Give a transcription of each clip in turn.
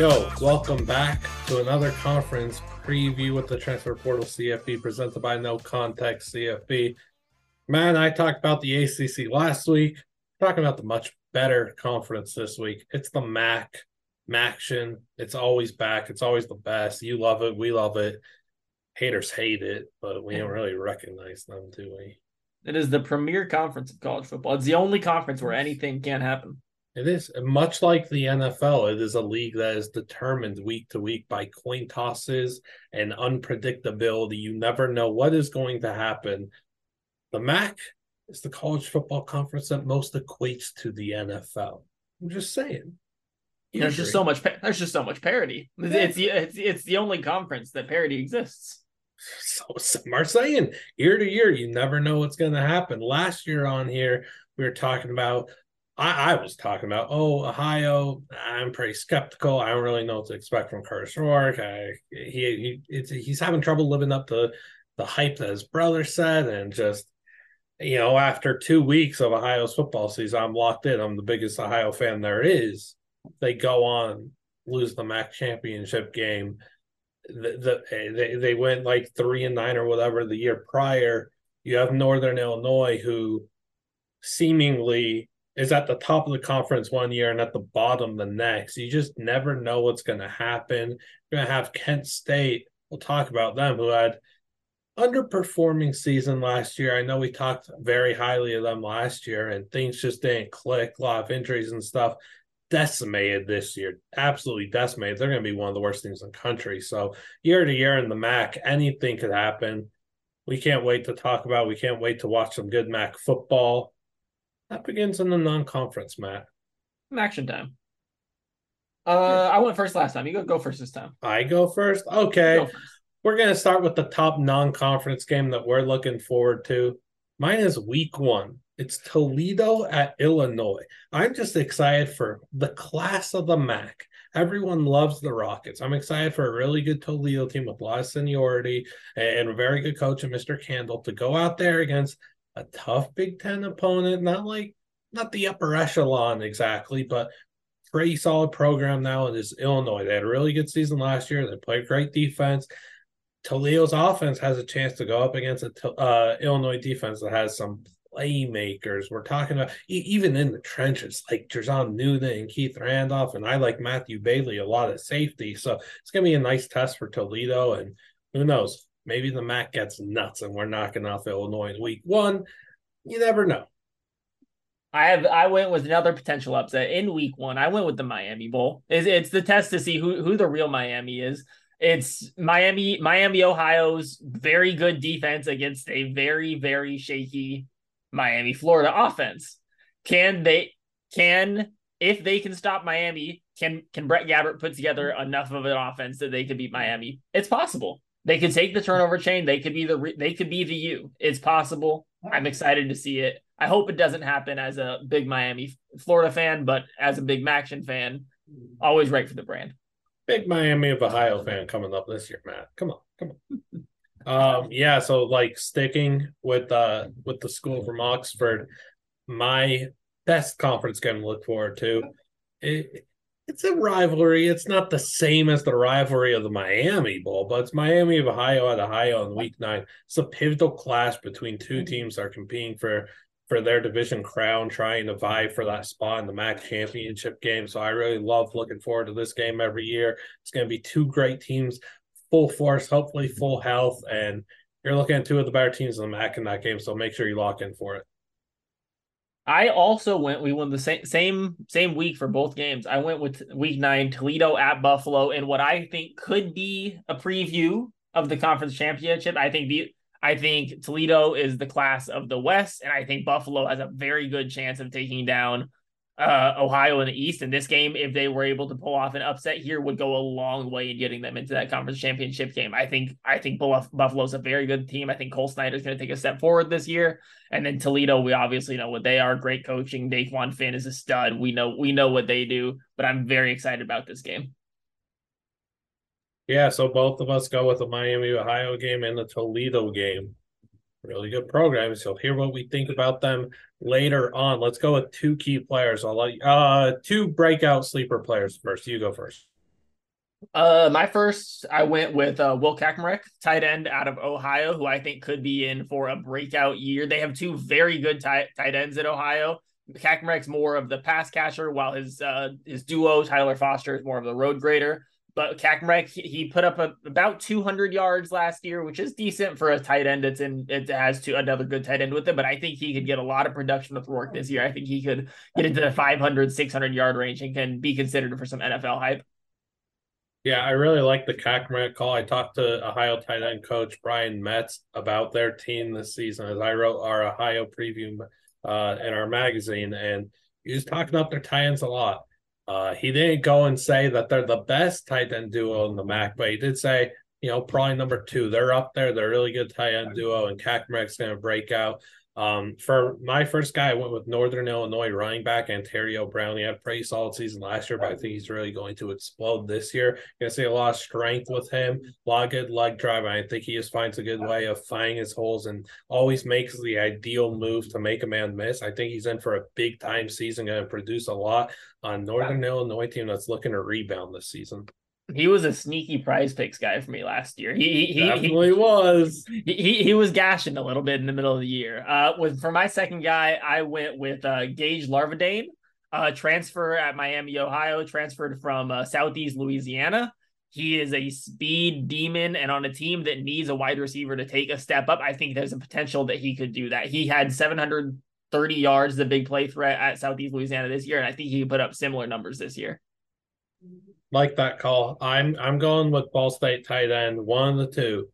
Yo, welcome back to another conference preview with the Transfer Portal CFB presented by No Context CFB. Man, I talked about the ACC last week. Talking about the much better conference this week. It's the MAC, MACtion. It's always back. It's always the best. You love it. We love it. Haters hate it, but we don't really recognize them, do we? It is the premier conference of college football. It's the only conference where anything can happen. It is much like the NFL. It is a league that is determined week to week by coin tosses and unpredictability. You never know what is going to happen. The MAC is the college football conference that most equates to the NFL. I'm just saying. You there's agree. just so much. There's just so much parity. Yeah. It's the it's, it's the only conference that parity exists. So some are saying year to year, you never know what's going to happen. Last year on here, we were talking about I, I, was talking about, oh, Ohio. I'm pretty skeptical. I don't really know what to expect from Kurtis Rourke. I, he, he he's having trouble living up to the hype that his brother said, and just you know, after two weeks of Ohio's football season, I'm locked in. I'm the biggest Ohio fan there is. They go on lose the MAC championship game. The, the they they went like three and nine or whatever the year prior. You have Northern Illinois who seemingly is at the top of the conference one year and at the bottom the next. You just never know what's going to happen. You're going to have Kent State. We'll talk about them, who had underperforming season last year. I know we talked very highly of them last year, and things just didn't click. A lot of injuries and stuff. Decimated this year, absolutely decimated. They're going to be one of the worst teams in the country. So year to year in the MAC, anything could happen. We can't wait to talk about. We can't wait to watch some good MAC football. That begins in the non-conference, Matt. Action time. Uh, I went first last time. You go go first this time. I go first. Okay. Go first. We're gonna start with the top non-conference game that we're looking forward to. Mine is week one. It's Toledo at Illinois. I'm just excited for the class of the MAC. Everyone loves the Rockets. I'm excited for a really good Toledo team with a lot of seniority and a very good coach and Mr. Candle to go out there against a tough Big Ten opponent, not like not the upper echelon exactly, but pretty solid program now. It is Illinois. They had a really good season last year. They played great defense. Toledo's offense has a chance to go up against a uh, Illinois defense that has some playmakers. We're talking about even in the trenches, like Jer'Zhan Newton and Keith Randolph, and I like Matthew Bailey a lot of safety. So it's going to be a nice test for Toledo. And who knows, Maybe the MAC gets nuts and we're knocking off Illinois in week one. You never know. I have I went with another potential upset in week one. I went with the Miami Bowl. It's, it's the test to see who who the real Miami is. It's Miami Miami Ohio's very good defense against a very very shaky Miami Florida offense. Can they can if they can stop Miami, can can Brett Gabbert put together enough of an offense that they could beat Miami? It's possible. They could take the turnover chain. They could be the they could be the U. It's possible. I'm excited to see it. I hope it doesn't happen as a big Miami, Florida fan, but as a big MACtion fan, always right for the brand. Big Miami of Ohio fan coming up this year, Matt. Come on, come on. um, yeah. So like sticking with uh with the school from Oxford, my best conference game to look forward to. It, it's a rivalry. It's not the same as the rivalry of the Miami Bowl, but it's Miami of Ohio at Ohio in Week Nine. It's a pivotal clash between two mm-hmm. teams that are competing for for their division crown, trying to vie for that spot in the MAC championship game. So I really love looking forward to this game every year. It's going to be two great teams, full force, hopefully full health, and you're looking at two of the better teams in the MAC in that game. So make sure you lock in for it. I also went. We won the same same same week for both games. I went with week nine Toledo at Buffalo, and what I think could be a preview of the conference championship. I think the I think Toledo is the class of the West, and I think Buffalo has a very good chance of taking down uh, Ohio in the East. And this game, if they were able to pull off an upset here, would go a long way in getting them into that conference championship game. I think I think Buffalo's a very good team. I think Cole Snyder's going to take a step forward this year. And then Toledo, we obviously know what they are. Great coaching. Dequan Finn is a stud. We know we know what they do. But I'm very excited about this game. Yeah, so both of us go with the Miami Ohio game and the Toledo game really good programs. You'll hear what we think about them later on. Let's go with two key players. I'll let you, uh two breakout sleeper players first. You go first. Uh, my first, I went with uh, Will Kacmarek, tight end out of Ohio, who I think could be in for a breakout year. They have two very good tight tight ends at Ohio. Kacmarek's more of the pass catcher, while his uh, his duo Tyler Foster is more of the road grader. But Kacmarek, he put up a, about 200 yards last year, which is decent for a tight end. It's in it has to another good tight end with it, but I think he could get a lot of production with Rourke this year. I think he could get into the 500, 600 yard range and can be considered for some NFL hype. Yeah, I really like the Kacmarek call. I talked to Ohio tight end coach Brian Metz about their team this season as I wrote our Ohio preview uh, in our magazine, and he was talking up their tight ends a lot. Uh, he didn't go and say that they're the best tight end duo in the MAC, but he did say, you know, probably number two. They're up there. They're really good tight end duo, and Kacmarek's going to break out. Um, for my first guy, I went with Northern Illinois running back Antario Brown. He had a pretty solid season last year, but I think he's really going to explode this year. Gonna see a lot of strength with him, a lot of good leg drive. I think he just finds a good way of finding his holes and always makes the ideal move to make a man miss. I think he's in for a big time season, to produce a lot on Northern Illinois team that's looking to rebound this season he was a sneaky prize picks guy for me last year. He he definitely he, was. He, he was gashing a little bit in the middle of the year. Uh, with for my second guy, I went with uh, Gage Larvadain, uh, transfer at Miami, Ohio, transferred from uh, Southeast Louisiana. He is a speed demon, and on a team that needs a wide receiver to take a step up, I think there's a potential that he could do that. He had 730 yards, the big play threat at Southeast Louisiana this year, and I think he could put up similar numbers this year like that call. I'm I'm going with Ball State tight end, one of the two.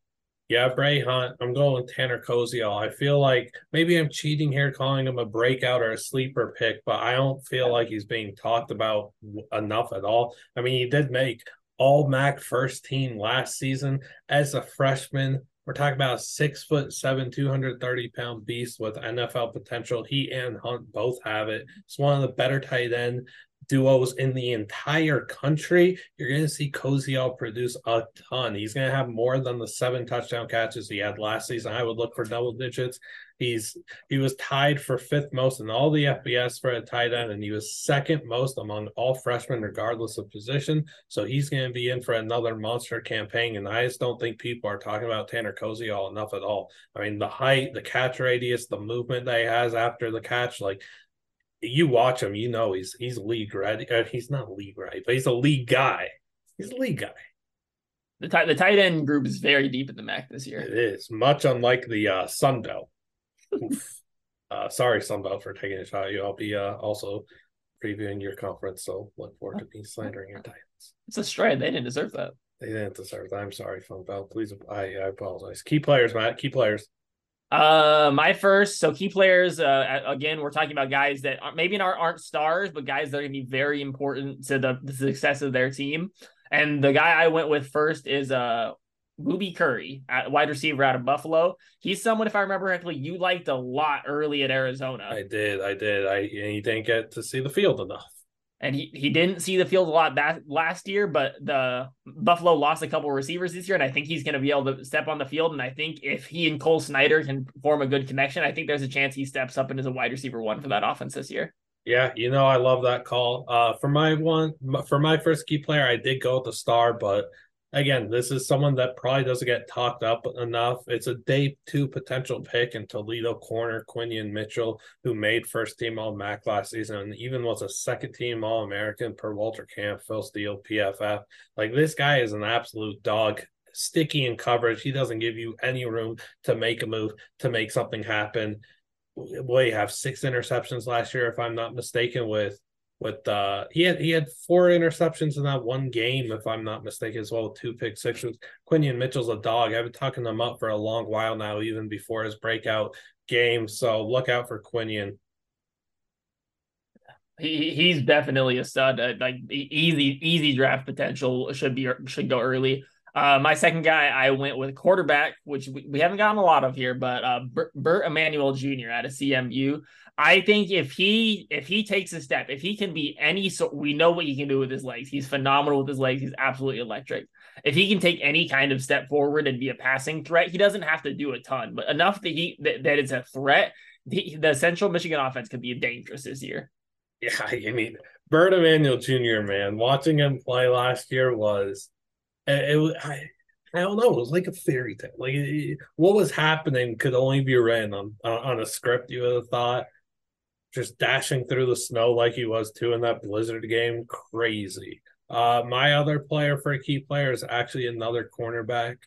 Yeah, Bray Hunt. I'm going with Tanner Koziol. I feel like maybe I'm cheating here calling him a breakout or a sleeper pick, but I don't feel like he's being talked about enough at all. I mean, he did make all MAC first team last season as a freshman. We're talking about six foot seven, 230 pound beast with NFL potential. He and Hunt both have it. It's one of the better tight end duos in the entire country, you're going to see Koziol produce a ton. He's going to have more than the seven touchdown catches he had last season. I would look for double digits. He's he was tied for fifth most in all the FBS for a tight end, and he was second most among all freshmen, regardless of position. So he's going to be in for another monster campaign. And I just don't think people are talking about Tanner Koziol enough at all. I mean, the height, the catch radius, the movement that he has after the catch, like you watch him, you know he's he's league ready. Uh, he's not league right, but he's a league guy. He's a league guy. The tight the tight end group is very deep in the MAC this year. It is much unlike the uh, Sunbelt. uh, sorry, Sunbelt, for taking a shot. at You, I'll be uh, also previewing your conference, so look forward to me slandering your Titans. It's a stride. They didn't deserve that. They didn't deserve that. I'm sorry, Sunbelt. Please, I, I apologize. Key players, Matt. Key players. Uh, my first. So key players. Uh, again, we're talking about guys that aren't, maybe aren't, aren't stars, but guys that are gonna be very important to the, the success of their team. And the guy I went with first is uh Boobie Curry, wide receiver out of Buffalo. He's someone, if I remember correctly, you liked a lot early at Arizona. I did, I did. I he didn't get to see the field enough and he, he didn't see the field a lot that last year, but the Buffalo lost a couple receivers this year, and I think he's going to be able to step on the field. And I think if he and Cole Snyder can form a good connection, I think there's a chance he steps up and is a wide receiver one for that offense this year. Yeah, you know I love that call. Uh, for my one, for my first key player, I did go with the star, but again, this is someone that probably doesn't get talked up enough. It's a day two potential pick in Toledo corner Quinyon Mitchell, who made first team All MAC last season and even was a second team All American per Walter Camp, Phil Steele, PFF. Like this guy is an absolute dog. Sticky in coverage. He doesn't give you any room to make a move, to make something happen. Boy, have six interceptions last year, if I'm not mistaken, with with uh he had he had four interceptions in that one game, if I'm not mistaken, as well, two pick sixes. Quinyon Mitchell's a dog. I've been talking him up for a long while now, even before his breakout game. So look out for Quinyon. He he's definitely a stud. Uh, like easy easy draft potential should be should go early. Uh, my second guy, I went with quarterback, which we, we haven't gotten a lot of here, but uh, Bert, Bert Emanuel Jr. out of CMU. I think if he if he takes a step, if he can be any so we know what he can do with his legs. He's phenomenal with his legs. He's absolutely electric. If he can take any kind of step forward and be a passing threat, he doesn't have to do a ton, but enough that he that, that it's a threat. The, the Central Michigan offense could be dangerous this year. Yeah, I mean, Bert Emanuel Jr. Man, watching him play last year was it, it I, I don't know. It was like a fairy tale. Like it, what was happening could only be written on on a script. You would have thought just dashing through the snow like he was too in that Blizzard game. Crazy. Uh, my other player for a key player is actually another cornerback.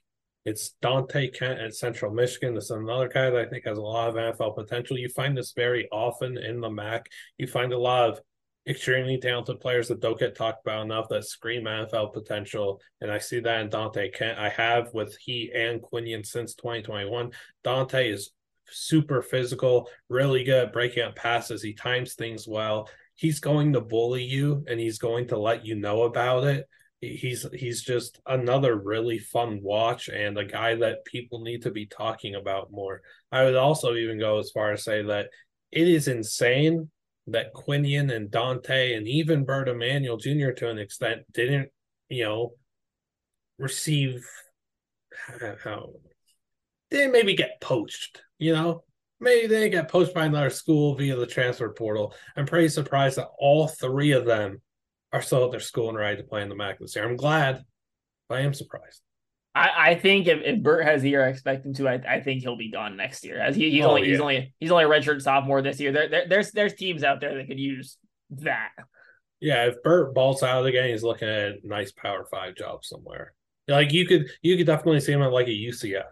It's Dante Kent at Central Michigan. This is another guy that I think has a lot of NFL potential. You find this very often in the MAC. You find a lot of extremely talented players that don't get talked about enough that scream NFL potential. And I see that in Dante Kent. I have with he and Quinyon since 2021. Dante is super physical, really good at breaking up passes. He times things well. He's going to bully you and he's going to let you know about it. He's he's just another really fun watch and a guy that people need to be talking about more. I would also even go as far as say that it is insane that Quinyon and Dante and even Bert Emanuel Jr. to an extent didn't, you know, receive how didn't maybe get poached you know, maybe they get poached by another school via the transfer portal. I'm pretty surprised that all three of them are still at their school and ready to play in the MAC this year. I'm glad, but I am surprised. I, I think if, if Bert has the year I expect him to, I, I think he'll be gone next year. As he, he's oh, only yeah. he's only he's only a redshirt sophomore this year. There, there, there's there's teams out there that could use that. Yeah, if Bert balls out of the game, he's looking at a nice Power Five job somewhere. Like you could you could definitely see him at like a UCF.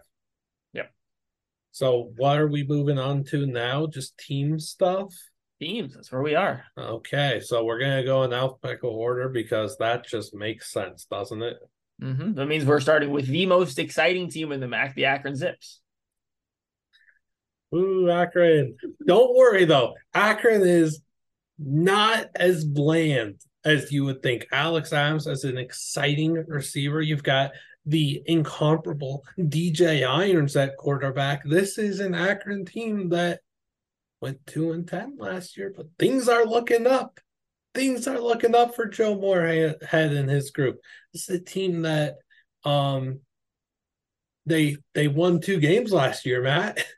So what are we moving on to now? Just team stuff? Teams, that's where we are. Okay, so we're gonna go in alphabetical order because that just makes sense, doesn't it? Mm-hmm. That means we're starting with the most exciting team in the MAC, the Akron Zips. Ooh, Akron. Don't worry though. Akron is not as bland as you would think. Alex Adams as an exciting receiver. You've got the incomparable DJ Irons at quarterback. This is an Akron team that went two and ten last year, but things are looking up. Things are looking up for Joe Moorhead and his group. This is a team that um they they won two games last year, Matt.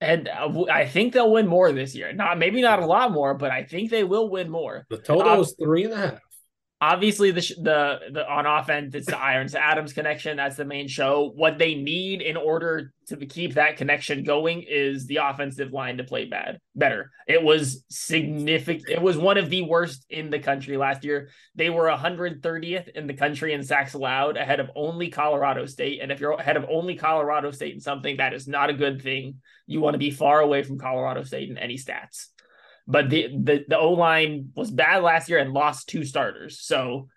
And uh, I think they'll win more this year. Not maybe not a lot more, but I think they will win more. The total is three and a half obviously the the the on offense it's the Irons Adams connection that's the main show. What they need in order to keep that connection going is the offensive line to play bad better. It was significant it was one of the worst in the country last year. They were 130th in the country in sacks allowed ahead of only Colorado State. And if you're ahead of only Colorado State in something that is not a good thing. You want to be far away from Colorado State in any stats but the the, the O line was bad last year and lost two starters. So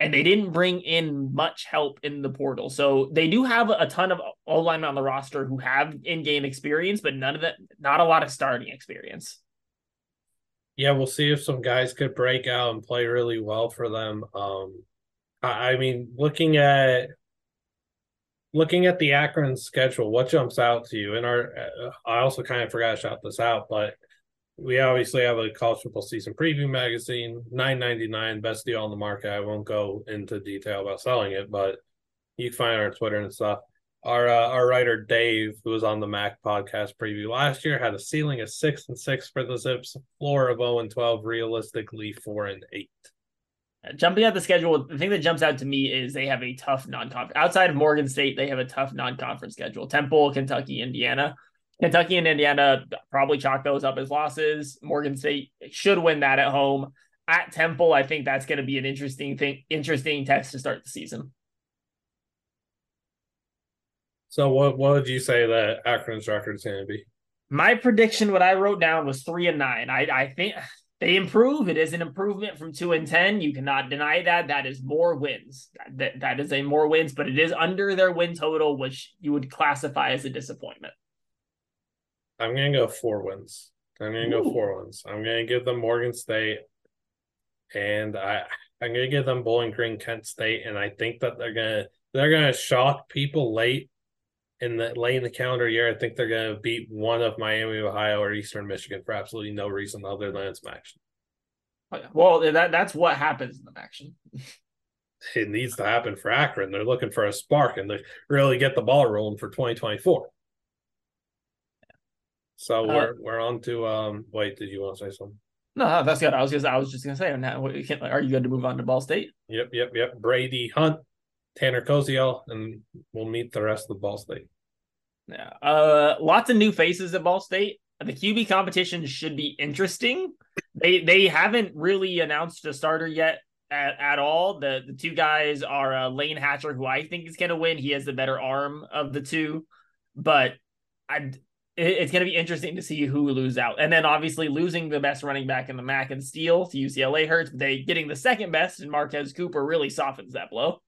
and they didn't bring in much help in the portal. So they do have a ton of O line on the roster who have in game experience, but none of that, not a lot of starting experience. Yeah, we'll see if some guys could break out and play really well for them. Um, I, I mean, looking at looking at the Akron schedule, what jumps out to you? And our, uh, I also kind of forgot to shout this out, but we obviously have a college football season preview magazine, nine ninety nine, best deal on the market. I won't go into detail about selling it, but you can find our Twitter and stuff. Our uh, our writer Dave, who was on the Mac podcast preview last year, had a ceiling of six and six for the Zips, floor of zero and twelve, realistically four and eight. Jumping out the schedule, the thing that jumps out to me is they have a tough non-conference. Outside of Morgan State, they have a tough non-conference schedule. Temple, Kentucky, Indiana. Kentucky and Indiana probably chalk those up as losses. Morgan State should win that at home. At Temple, I think that's going to be an interesting thing, interesting test to start the season. So, what what would you say that Akron's record is going to be? My prediction, what I wrote down was three and nine. I I think they improve. It is an improvement from two and ten. You cannot deny that. That is more wins. That that is a more wins, but it is under their win total, which you would classify as a disappointment. I'm gonna go four wins. I'm gonna Ooh. go four wins. I'm gonna give them Morgan State, and I I'm gonna give them Bowling Green, Kent State, and I think that they're gonna they're gonna shock people late in the late in the calendar year. I think they're gonna beat one of Miami, Ohio, or Eastern Michigan for absolutely no reason other than it's action. Oh, well, that that's what happens in the action. it needs to happen for Akron. They're looking for a spark and they really get the ball rolling for 2024. So uh, we're we're on to um. Wait, did you want to say something? No, that's good. I was just I was just gonna say. Now, are you good to move on to Ball State? Yep, yep, yep. Brady Hunt Tanner Koziol, and we'll meet the rest of the Ball State. Yeah. Uh, lots of new faces at Ball State. The QB competition should be interesting. They they haven't really announced a starter yet at, at all. The the two guys are uh, Layne Hatcher, who I think is going to win. He has the better arm of the two, but I it's going to be interesting to see who lose out. And then obviously losing the best running back in the MAC and Steele to UCLA hurts. But they getting the second best in Marquez Cooper really softens that blow.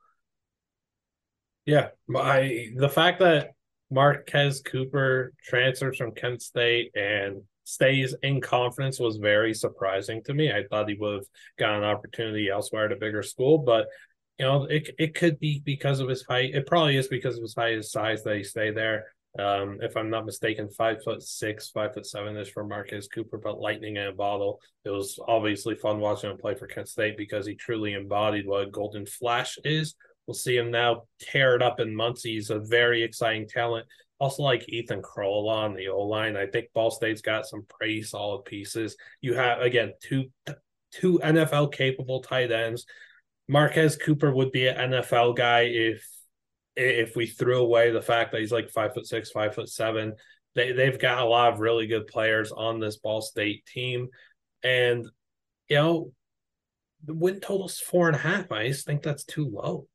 Yeah, the fact that Marquez Cooper transfers from Kent State and stays in conference was very surprising to me. I thought he would have got an opportunity elsewhere at a bigger school, but you know, it it could be because of his height. It probably is because of his height, his size that he stay there. Um, if I'm not mistaken, five foot six, five foot seven is for Marquez Cooper, but lightning in a bottle. It was obviously fun watching him play for Kent State because he truly embodied what a golden flash is. We'll see him now tear it up in Muncie. He's a very exciting talent. Also, like Ethan Kroll on the O line, I think Ball State's got some pretty solid pieces. You have again two two NFL capable tight ends. Marquez Cooper would be an NFL guy if if we threw away the fact that he's like five foot six, five foot seven. They they've got a lot of really good players on this Ball State team, and you know the win total's four and a half. I just think that's too low.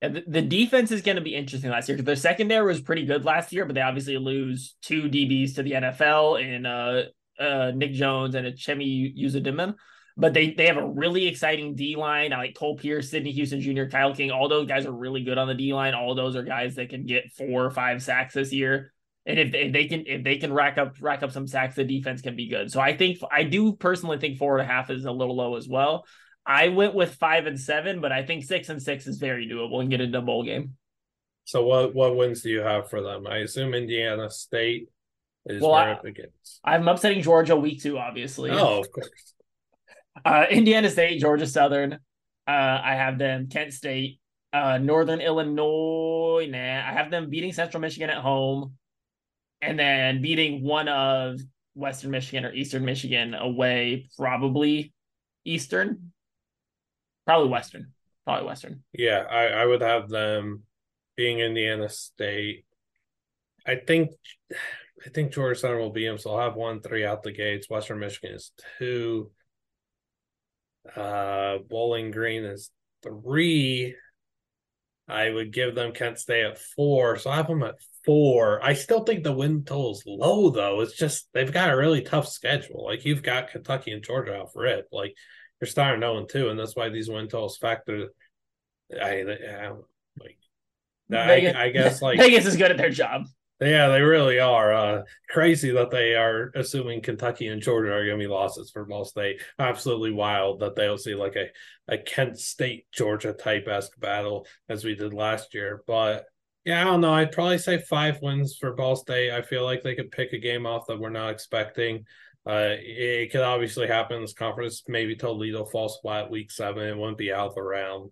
The, the defense is going to be interesting last year because their secondary was pretty good last year, but they obviously lose two DBs to the NFL in uh, uh, Nick Jones and Uchenna Uzodimma. But they they have a really exciting D line. I like Cole Pierce, Sidney Houston Jr., Kyle King. All those guys are really good on the D line. All those are guys that can get four or five sacks this year. And if they, if they can if they can rack up rack up some sacks, the defense can be good. So I think I do personally think four and a half is a little low as well. I went with five and seven, but I think six and six is very doable and get into a bowl game. So what what wins do you have for them? I assume Indiana State is well, where I, it begins. I'm upsetting Georgia week two, obviously. Oh, of course. Uh, Indiana State, Georgia Southern. Uh, I have them. Kent State, uh, Northern Illinois. Nah, I have them beating Central Michigan at home, and then beating one of Western Michigan or Eastern Michigan away, probably Eastern. Probably Western. Probably Western. Yeah, I, I would have them being Indiana State. I think I think Georgia Southern will be them, so I'll have one three out the gates. Western Michigan is two. Uh Bowling Green is three. I would give them Kent State at four. So I have them at four. I still think the win total is low though. It's just they've got a really tough schedule. Like you've got Kentucky and Georgia off rip. Like you're starting 0 2, and that's why these win totals factor. I, I like, Vegas, I, I guess like Vegas is good at their job. Yeah, they really are. Uh, crazy that they are assuming Kentucky and Georgia are going to be losses for Ball State. Absolutely wild that they'll see like a, a Kent State Georgia type esque battle as we did last year. But yeah, I don't know. I'd probably say five wins for Ball State. I feel like they could pick a game off that we're not expecting. Uh, it, could obviously happen in this conference. Maybe Toledo falls flat week seven. It wouldn't be out of the round.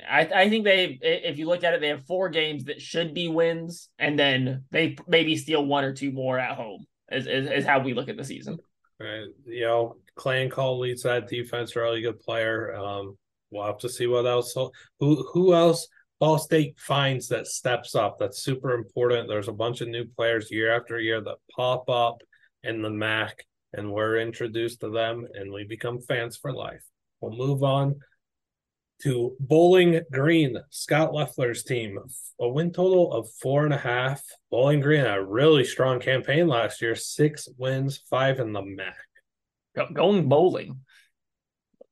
I, I think they, if you look at it, they have four games that should be wins, and then they maybe steal one or two more at home. Is, is, is how we look at the season. Right. You know, Clayton Coll leads that defense. Really good player. Um, we'll have to see what else. Who who else? Ball State finds that steps up. That's super important. There's a bunch of new players year after year that pop up in the MAC, and we're introduced to them, and we become fans for life. We'll move on to Bowling Green, Scott Loeffler's team. A win total of four and a half. Bowling Green a really strong campaign last year, six wins, five in the MAC. Going bowling,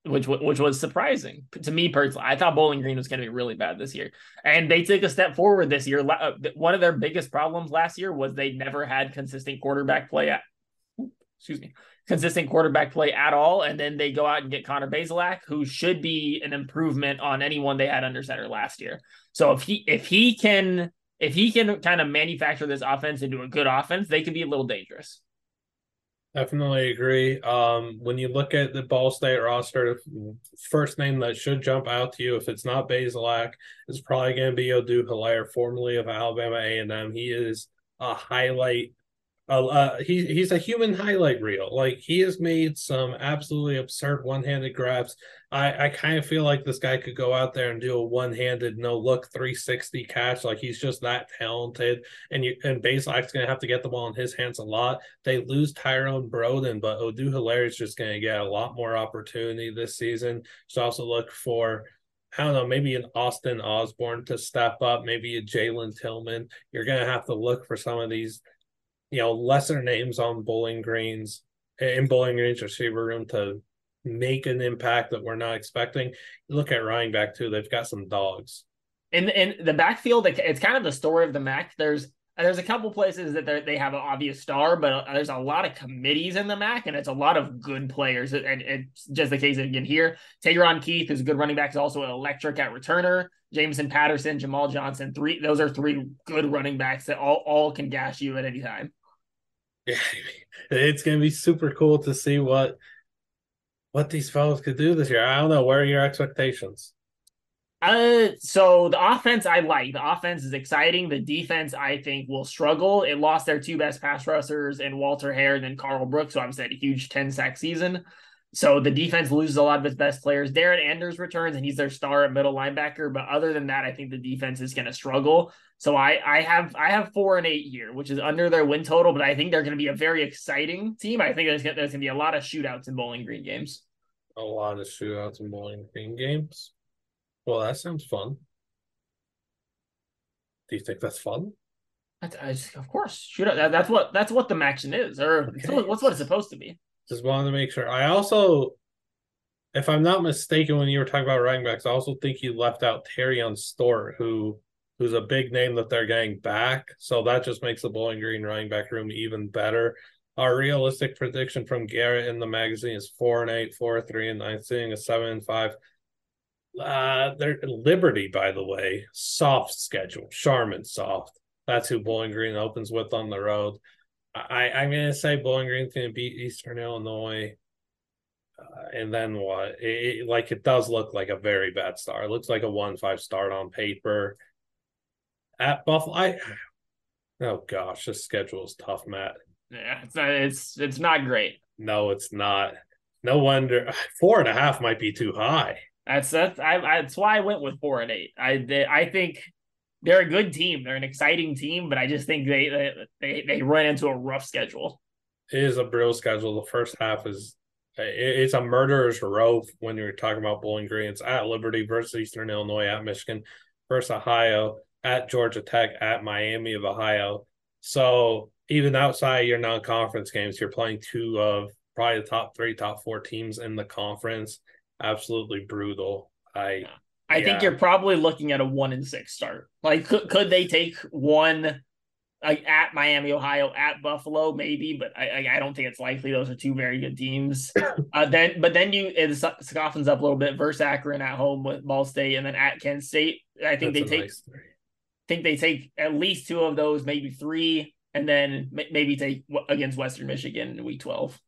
which which was surprising to me personally. I thought Bowling Green was going to be really bad this year, and they took a step forward this year. Uh, one of their biggest problems last year was they never had consistent quarterback play at excuse me, consistent quarterback play at all. And then they go out and get Connor Bazelak, who should be an improvement on anyone they had under center last year. So if he if he can if he can kind of manufacture this offense into a good offense, they could be a little dangerous. Definitely agree. Um, when you look at the Ball State roster, first name that should jump out to you, if it's not Bazelak, is probably going to be Odieu Hiliare, formerly of Alabama A&M. He is a highlight uh, he he's a human highlight reel. Like he has made some absolutely absurd one-handed grabs. I I kind of feel like this guy could go out there and do a one-handed no look 360 catch. Like he's just that talented. And you and Bazelak's gonna have to get the ball in his hands a lot. They lose Tyrone Broden, but Oduhilaire is just gonna get a lot more opportunity this season. So also look for I don't know, maybe an Austin Osborne to step up, maybe a Jalen Tillman. You're gonna have to look for some of these you know lesser names on Bowling Greens in Bowling Greens receiver room to make an impact that we're not expecting. Look at running back too; they've got some dogs. In in the backfield, it's kind of the story of the MAC. There's there's a couple places that they have an obvious star, but uh, there's a lot of committees in the MAC, and it's a lot of good players. And it's just the case again here. Tayron Keith, who's a good running back, is also an electric at returner. Jameson Patterson, Jamal Johnson, three. Those are three good running backs that all all can gash you at any time. It's gonna be super cool to see what what these fellows could do this year. I don't know. Where are your expectations? Uh, so the offense I like. The offense is exciting. The defense I think will struggle. It lost their two best pass rushers and Walter Hare and then Karl Brooks. So obviously had a huge 10 sack season. So the defense loses a lot of its best players. Darren Anders returns and he's their star at middle linebacker. But other than that, I think the defense is going to struggle. So I I have I have four and eight here, which is under their win total. But I think they're going to be a very exciting team. I think there's there's going to be a lot of shootouts in Bowling Green games. A lot of shootouts in Bowling Green games. Well, that sounds fun. Do you think that's fun? That's, of course, shootout. That, that's what that's what the action is, or okay. what's what it's supposed to be. Just wanted to make sure. I also, if I'm not mistaken, when you were talking about running backs, I also think you left out Terion Stewart, who who's a big name that they're getting back. So that just makes the Bowling Green running back room even better. Our realistic prediction from Garrett in the magazine is four and eight, four, three, and nine, seeing a seven and five. Uh, they're Liberty, by the way, soft schedule. Charmin soft. That's who Bowling Green opens with on the road. I, I'm to say Bowling Green's to beat Eastern Illinois. Uh, and then what? It, it, like it does look like a very bad start. It looks like a one five start on paper. At Buffalo, I oh gosh, this schedule is tough, Matt. Yeah, it's not, it's it's not great. No, it's not. No wonder four and a half might be too high. That's that's I, that's why I went with four and eight. I I think they're a good team. They're an exciting team, but I just think they they they run into a rough schedule. It is a brutal schedule. The first half is it's a murderer's row when you're talking about Bowling Green. It's at Liberty versus Eastern Illinois, at Michigan versus Ohio, at Georgia Tech, at Miami of Ohio. So even outside your non-conference games, you're playing two of probably the top three, top four teams in the conference. Absolutely brutal. I. I yeah. think you're probably looking at a one and six start. Like, could, could they take one like at Miami, Ohio, at Buffalo, maybe, but I I don't think it's likely. Those are two very good teams. uh, then, but then you it softens up a little bit. Versus Akron at home with Ball State, and then at Kent State. I think That's they take. Nice think they take at least two of those, maybe three, and then maybe take against Western Michigan in Week Twelve.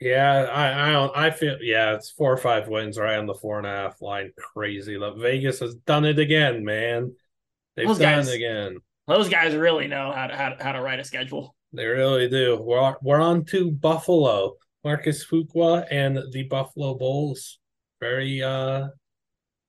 Yeah, I I don't I feel yeah, it's four or five wins right on the four and a half line. Crazy. That Vegas has done it again, man. They've those done guys, it again. Those guys really know how to how to, how to write a schedule. They really do. We're we're on to Buffalo. Marcus Fuqua and the Buffalo Bulls. Very uh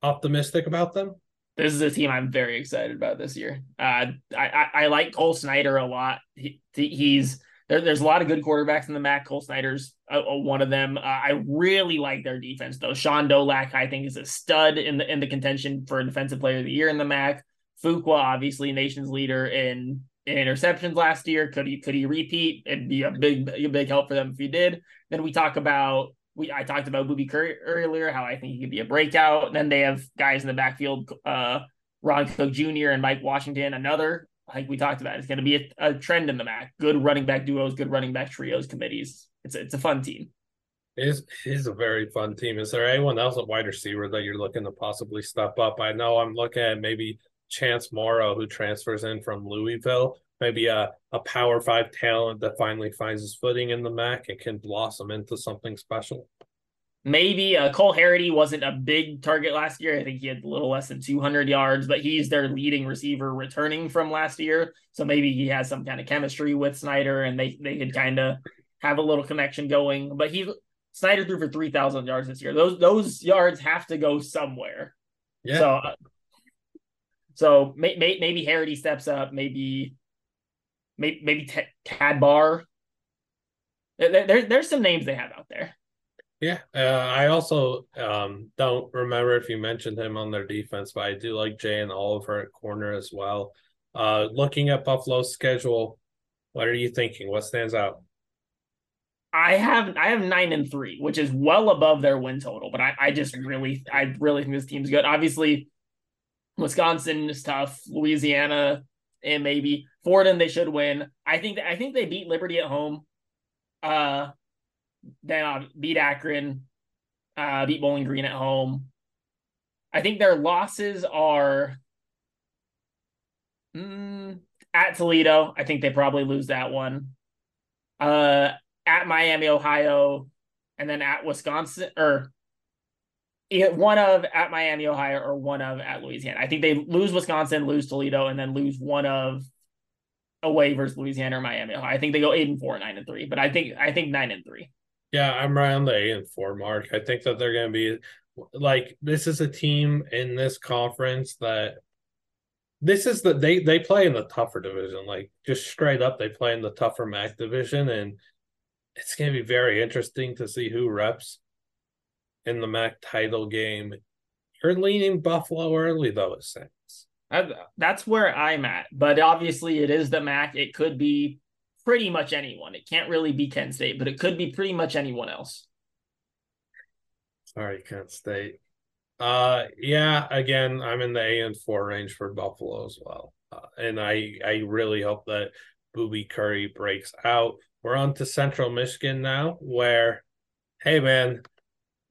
optimistic about them. This is a team I'm very excited about this year. Uh, I, I, I like Cole Snyder a lot. He, he's there, there's a lot of good quarterbacks in the MAC. Cole Snyder's uh, uh, one of them. Uh, I really like their defense though. Shaun Dolac, I think, is a stud in the in the contention for defensive player of the year in the MAC. Fuqua, obviously, nation's leader in, in interceptions last year. Could he could he repeat? It'd be a big a big help for them if he did. Then we talk about we I talked about Boobie Curry earlier, how I think he could be a breakout. And then they have guys in the backfield, uh, Ron Cook Jr. and Mike Washington, another like we talked about, it's going to be a, a, trend in the MAC. Good running back duos, good running back trios, committees. It's a, it's a fun team. It is, it is a very fun team. Is there anyone else at wide receiver that you're looking to possibly step up? I know I'm looking at maybe Chance Morrow, who transfers in from Louisville. Maybe a, a power five talent that finally finds his footing in the MAC and can blossom into something special. maybe uh, Cole Harrity wasn't a big target last year. I think he had a little less than 200 yards, but he's their leading receiver returning from last year. So maybe he has some kind of chemistry with Snyder and they, they could kind of have a little connection going. But he Snyder threw for 3,000 yards this year. Those those yards have to go somewhere. Yeah. So, uh, so may, may, maybe Harrity steps up. Maybe maybe maybe Tad Bar. There, there, there's some names they have out there. Yeah, uh, I also um, don't remember if you mentioned him on their defense, but I do like Jay and Oliver at corner as well. Uh, looking at Buffalo's schedule, what are you thinking? What stands out? I have I have nine and three, which is well above their win total. But I, I just really I really think this team's good. Obviously, Wisconsin is tough. Louisiana and maybe Fordham they should win. I think I think they beat Liberty at home. Uh, then uh, beat Akron, uh, beat Bowling Green at home. I think their losses are mm, at Toledo. I think they probably lose that one. Uh, at Miami, Ohio, and then at Wisconsin or one of at Miami, Ohio, or one of at Louisiana. I think they lose Wisconsin, lose Toledo, and then lose one of away versus Louisiana or Miami. Ohio. I think they go eight and four, nine and three. But I think I think nine and three. Yeah, I'm around the eight and four mark. I think that they're going to be like this is a team in this conference that this is the they they play in the tougher division. Like just straight up, they play in the tougher MAC division, and it's going to be very interesting to see who reps in the MAC title game. You're leaning Buffalo early though, it seems. That's where I'm at, but obviously it is the MAC. It could be pretty much anyone. It can't really be Kent State, but it could be pretty much anyone else. Sorry, Kent State. Uh, yeah. Again, I'm in the A and four range for Buffalo as well, uh, and I I really hope that Boobie Curry breaks out. We're on to Central Michigan now, where, hey man,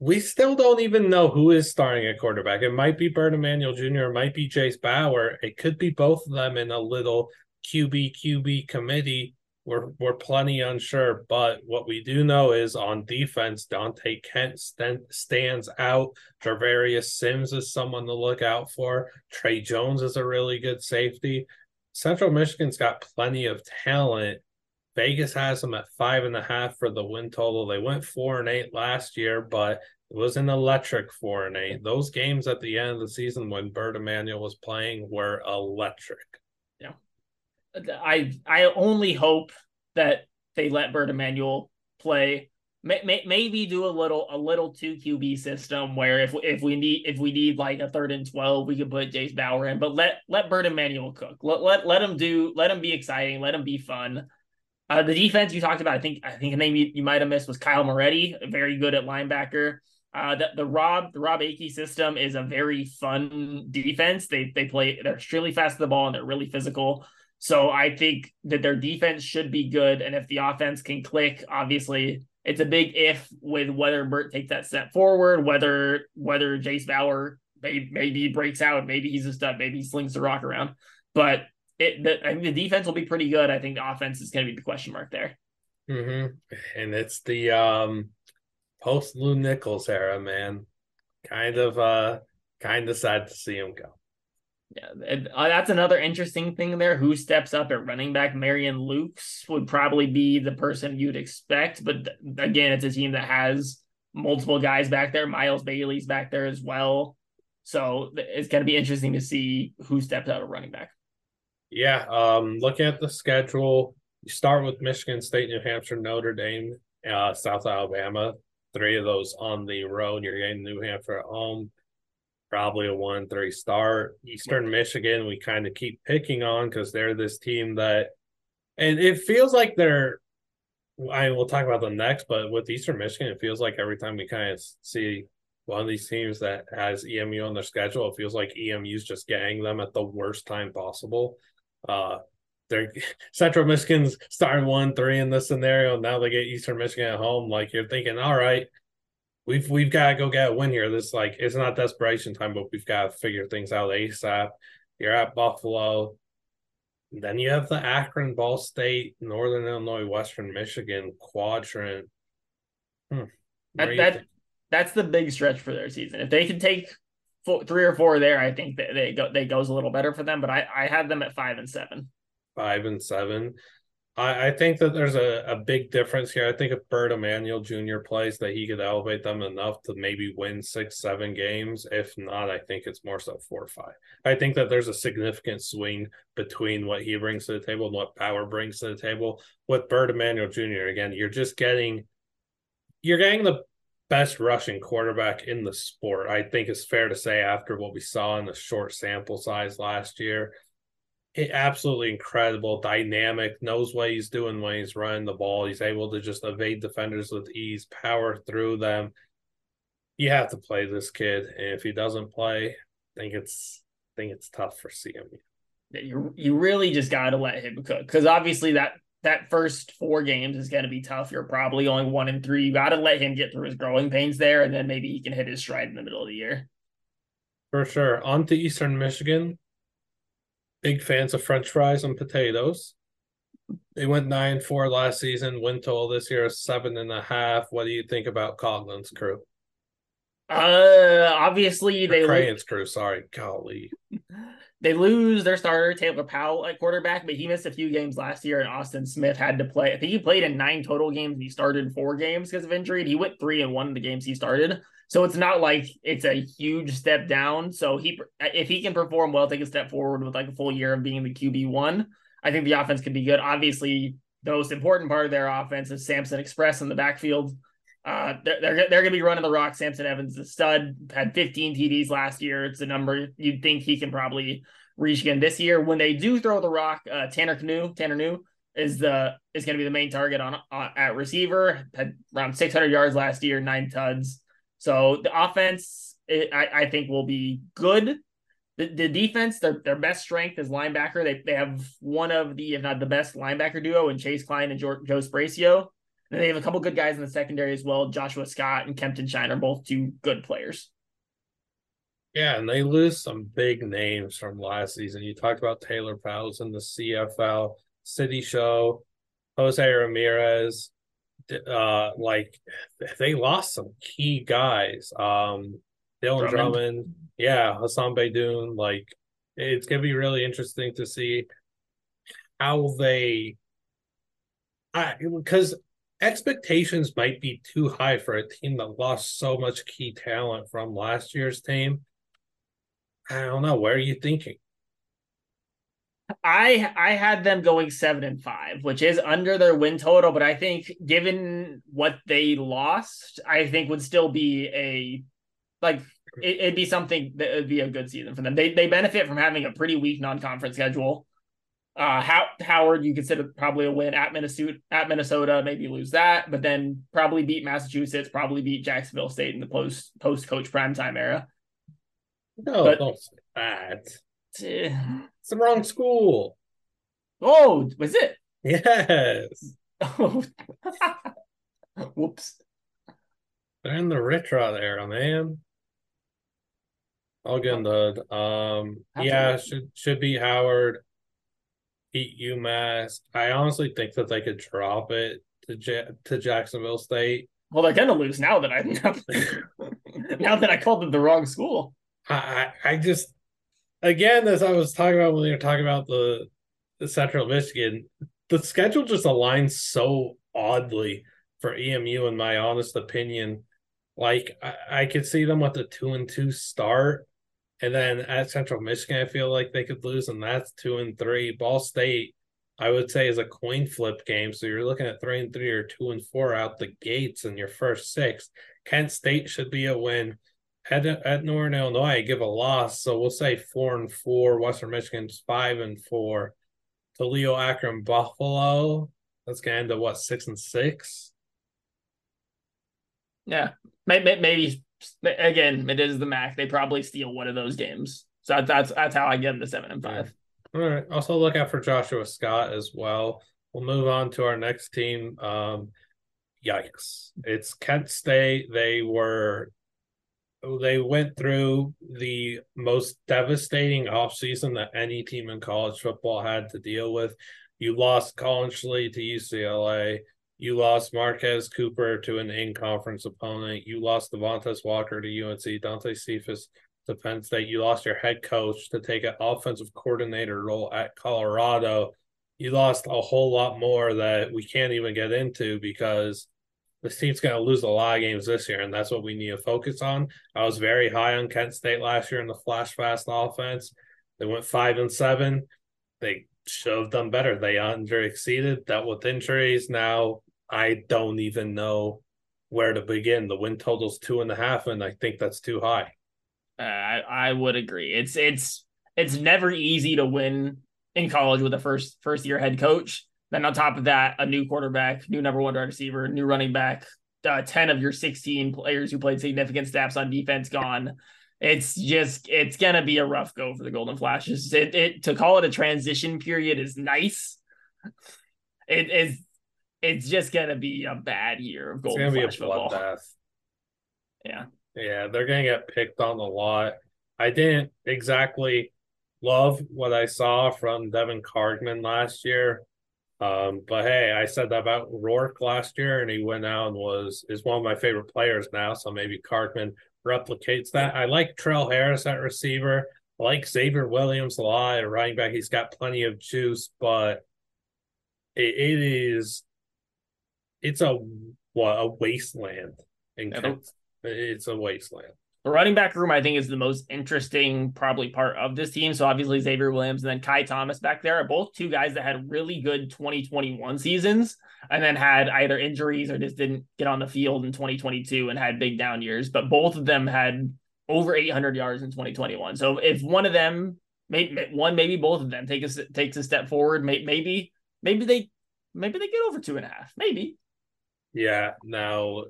we still don't even know who is starting at quarterback. It might be Bert Emanuel Jr., it might be Jase Bauer. It could be both of them in a little QB QB committee we're we're plenty unsure, but what we do know is on defense, Dante Kent st- stands out. Travarius Sims is someone to look out for. Trey Jones is a really good safety. Central Michigan's got plenty of talent. Vegas has them at five and a half for the win total. They went four and eight last year, but it was an electric four and eight. Those games at the end of the season when Bert Emanuel was playing were electric. Yeah. I I only hope that they let Bert Emanuel play. May, may, maybe do a little a little two QB system where if if we need if we need like a third and twelve, we could put Jase Bauer in. But let let Bert Emanuel cook. Let let let him do. Let him be exciting. Let him be fun. Uh, the defense you talked about, I think I think a name you, you might have missed was Kyle Moretti, very good at linebacker. Uh, the, the Rob the Robb Akey system is a very fun defense. They they play they're extremely fast to the ball and they're really physical. So I think that their defense should be good. And if the offense can click, obviously it's a big if with whether Bert takes that step forward, whether whether Jase Bauer maybe, maybe breaks out, maybe he's a stud, maybe he slings the rock around. But it the, I think the defense will be pretty good. I think the offense is going to be the question mark there. Mm-hmm. And it's the um, post Lew Nichols era, man. Kind of uh kind of sad to see him go. Yeah, uh, that's another interesting thing there. Who steps up at running back? Marion Lukes would probably be the person you'd expect, but again, it's a team that has multiple guys back there. Miles Bailey's back there as well, so it's going to be interesting to see who steps out at running back. Yeah, um, looking at the schedule, you start with Michigan State, New Hampshire, Notre Dame, uh, South Alabama. Three of those on the road. You're getting New Hampshire at home probably a one three start. Eastern Michigan, we kind of keep picking on because they're this team that, and it feels like they're. I will talk about them next, but with Eastern Michigan, it feels like every time we kind of see one of these teams that has EMU on their schedule, it feels like EMU's just getting them at the worst time possible. Uh, they're Central Michigan's starting one three in this scenario. Now they get Eastern Michigan at home. Like you're thinking, all right, we've we've got to go get a win here. This like it's not desperation time, but we've got to figure things out ASAP. You're at Buffalo. Then you have the Akron, Ball State, Northern Illinois, Western Michigan quadrant. Hmm. That that, that's the big stretch for their season. If they can take four, three or four there, I think that they go they goes a little better for them. But I I had them at five and seven. Five and seven. I, I think that there's a, a big difference here. I think if Bert Emanuel Jr. plays, that he could elevate them enough to maybe win six, seven games. If not, I think it's more so four or five. I think that there's a significant swing between what he brings to the table and what Power brings to the table. With Bert Emanuel Jr., again, you're just getting you're getting the best rushing quarterback in the sport. I think it's fair to say after what we saw in the short sample size last year absolutely incredible, dynamic, knows what he's doing when he's running the ball. He's able to just evade defenders with ease, power through them. You have to play this kid, and if he doesn't play, I think it's I think it's tough for CMU. You you really just got to let him cook because obviously that that first four games is going to be tough. You're probably only one and three. You got to let him get through his growing pains there, and then maybe he can hit his stride in the middle of the year. For sure. On to Eastern Michigan big fans of French fries and potatoes. They went nine four last season. Win total this year is seven and a half. What do you think about Coughlin's crew? Uh, obviously they Crane's lo- crew. Sorry, golly. They lose their starter Taylor Powell at quarterback, but he missed a few games last year, and Austin Smith had to play. I think he played in nine total games. he started four games because of injury. And he went three and one of the games he started. So it's not like it's a huge step down. So he, if he can perform well, take a step forward with like a full year of being the QB one, I think the offense could be good. Obviously, the most important part of their offense is Samson Express in the backfield. Uh, they're they're, they're going to be running the rock. Samson Evans, the stud, had 15 TDs last year. It's a number you'd think he can probably reach again this year. When they do throw the rock, uh, Tanner Knue, Tanner Knue is the is going to be the main target on, on at receiver. Had around 600 yards last year, nine tuds. So the offense, it, I, I think, will be good. The, the defense, their, their best strength is linebacker. They, they have one of the, if not the best linebacker duo in Chase Klein and Joe, Joe Sparacio. And they have a couple good guys in the secondary as well. Joshua Scott and Kempton Shine are both two good players. Yeah, and they lose some big names from last season. You talked about Taylor Powell's in the CFL, Sidy Sow, Jose Ramirez, uh like they lost some key guys. Um Dylan Drummond, Drummond yeah, Hassan Beydoun. Like it's gonna be really interesting to see how they I because expectations might be too high for a team that lost so much key talent from last year's team. I don't know. Where are you thinking? I I had them going seven and five, which is under their win total, but I think given what they lost, I think would still be a like it, would be something that would be a good season for them. They they benefit from having a pretty weak non-conference schedule. Uh, How, Howard, you consider probably a win at Minnesota, at Minnesota, maybe lose that, but then probably beat Massachusetts, probably beat Jacksonville State in the post post coach primetime era. No, but, say that. It's the wrong school. Oh, was it? Yes. Oh. Whoops. They're in the retro era, man. All good, bud. Um, yeah, should should be Howard. Beat UMass. I honestly think that they could drop it to to Jacksonville State. Well, they're gonna lose now that I now that I called them the wrong school. I I just again, as I was talking about when we were talking about the, the Central Michigan, the schedule just aligns so oddly for EMU, in my honest opinion. Like I, I could see them with a two and two start, and then at Central Michigan, I feel like they could lose, and that's two and three. Ball State, I would say, is a coin flip game. So you're looking at three and three or two and four out the gates in your first six. Kent State should be a win at at Northern Illinois give a loss, so we'll say four and four. Western Michigan's five and four. Toledo, Akron, Buffalo. That's gonna end up what six and six. Yeah, maybe, maybe again it is the MAC. They probably steal one of those games. So that's that's how I get them to seven and five. All right. Also look out for Joshua Scott as well. We'll move on to our next team. Um, yikes! It's Kent State. They were they went through the most devastating offseason that any team in college football had to deal with. You lost Collin Schlee to UCLA. You lost Marquez Cooper to an in-conference opponent. You lost Devontez Walker to UNC. Dante Cephas to Penn State. You lost your head coach to take an offensive coordinator role at Colorado. You lost a whole lot more that we can't even get into because this team's going to lose a lot of games this year, and that's what we need to focus on. I was very high on Kent State last year in the flash fast offense. They went five and seven. They should have done better. They under exceeded, dealt with injuries. Now I don't even know where to begin. The win total's two and a half, and I think that's too high. Uh, I I would agree. It's it's it's never easy to win in college with a first first year head coach. Then on top of that, a new quarterback, new number one wide receiver, new running back, uh, ten of your sixteen players who played significant snaps on defense gone. It's just it's gonna be a rough go for the Golden Flashes. It, it to call it a transition period is nice. It is it's just gonna be a bad year of Golden Flash football. Bloodbath. Yeah. Yeah, they're gonna get picked on a lot. I didn't exactly love what I saw from Devin Kargman last year. Um, but hey, I said that about Rourke last year, and he went out and was is one of my favorite players now. So maybe Kargman replicates that. I like Trell Harris at receiver. I like Xavier Williams a lot at running back. He's got plenty of juice, but it, it is it's a what a wasteland in it's a wasteland. The running back room, I think, is the most interesting probably part of this team. So obviously Xavier Williams and then Kai Thomas back there are both two guys that had really good 2021 seasons and then had either injuries or just didn't get on the field in 2022 and had big down years. But both of them had over 800 yards in 2021. So if one of them, maybe one, maybe both of them take a takes a step forward, maybe maybe they maybe they get over two and a half, maybe. Yeah. Now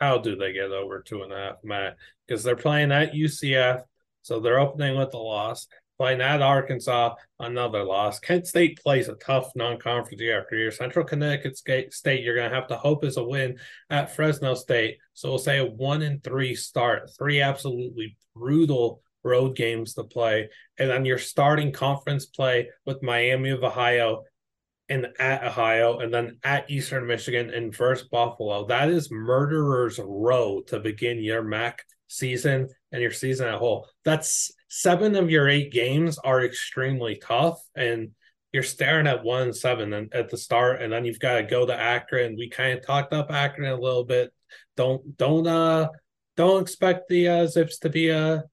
how do they get over two and a half, Matt? Because they're playing at UCF, so they're opening with a loss. Playing at Arkansas, another loss. Kent State plays a tough non-conference year after year. Central Connecticut State, you're going to have to hope is a win at Fresno State. So we'll say a one and three start, three absolutely brutal road games to play, and then you're starting conference play with Miami of Ohio and at Ohio and then at Eastern Michigan and first Buffalo. That is murderer's row to begin your MAC season and your season at whole. That's seven of your eight games are extremely tough and you're staring at one seven and at the start and then you've got to go to Akron. We kind of talked up Akron a little bit. Don't don't uh don't expect the uh, Zips to be a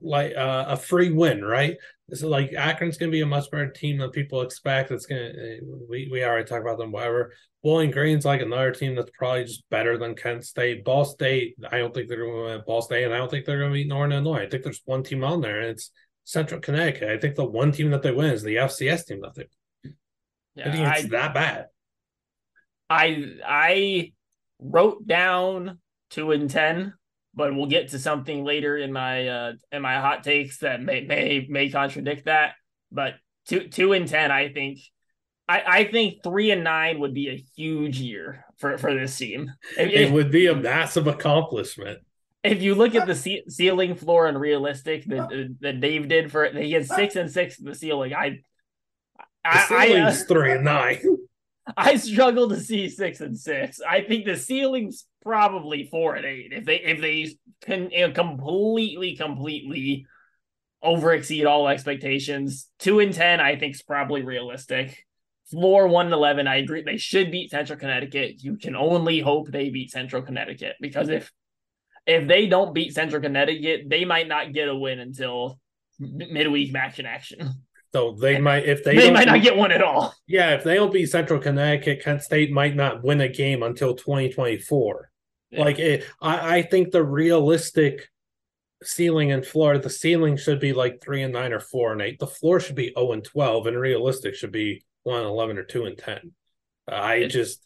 like uh, a free win, right? So like Akron's going to be a much better team than people expect. It's going to we we already talked about them. Whatever. Bowling Green's like another team that's probably just better than Kent State. Ball State, I don't think they're going to win Ball State, and I don't think they're going to beat Northern Illinois. I think there's one team on there, and it's Central Connecticut. I think the one team that they win is the FCS team that they. Yeah, I think it's I, that bad. I I wrote down two and ten but we'll get to something later in my uh in my hot takes that may may may contradict that. But two two and ten, I think I, I think three and nine would be a huge year for, for this team. If, it would be a massive accomplishment. If you look at the ce- ceiling, floor, and realistic that that Dave did for it, he had six and six in the ceiling. I, the ceiling's I, uh, three and nine. I struggle to see six and six. I think the ceiling's probably four and eight if they if they can you know, completely completely over exceed all expectations. Two and ten, I think, is probably realistic. Floor one and eleven, I agree. They should beat Central Connecticut. You can only hope they beat Central Connecticut because if if they don't beat Central Connecticut, they might not get a win until midweek match in action. So they might if they they might not get one at all. Yeah, if they don't beat Central Connecticut, Kent State might not win a game until 2024. Yeah. Like it, I, I think the realistic ceiling in Florida, the ceiling should be like three and nine or four and eight. The floor should be 0 and 12, and realistic should be one and 11 or two and 10. Uh, I just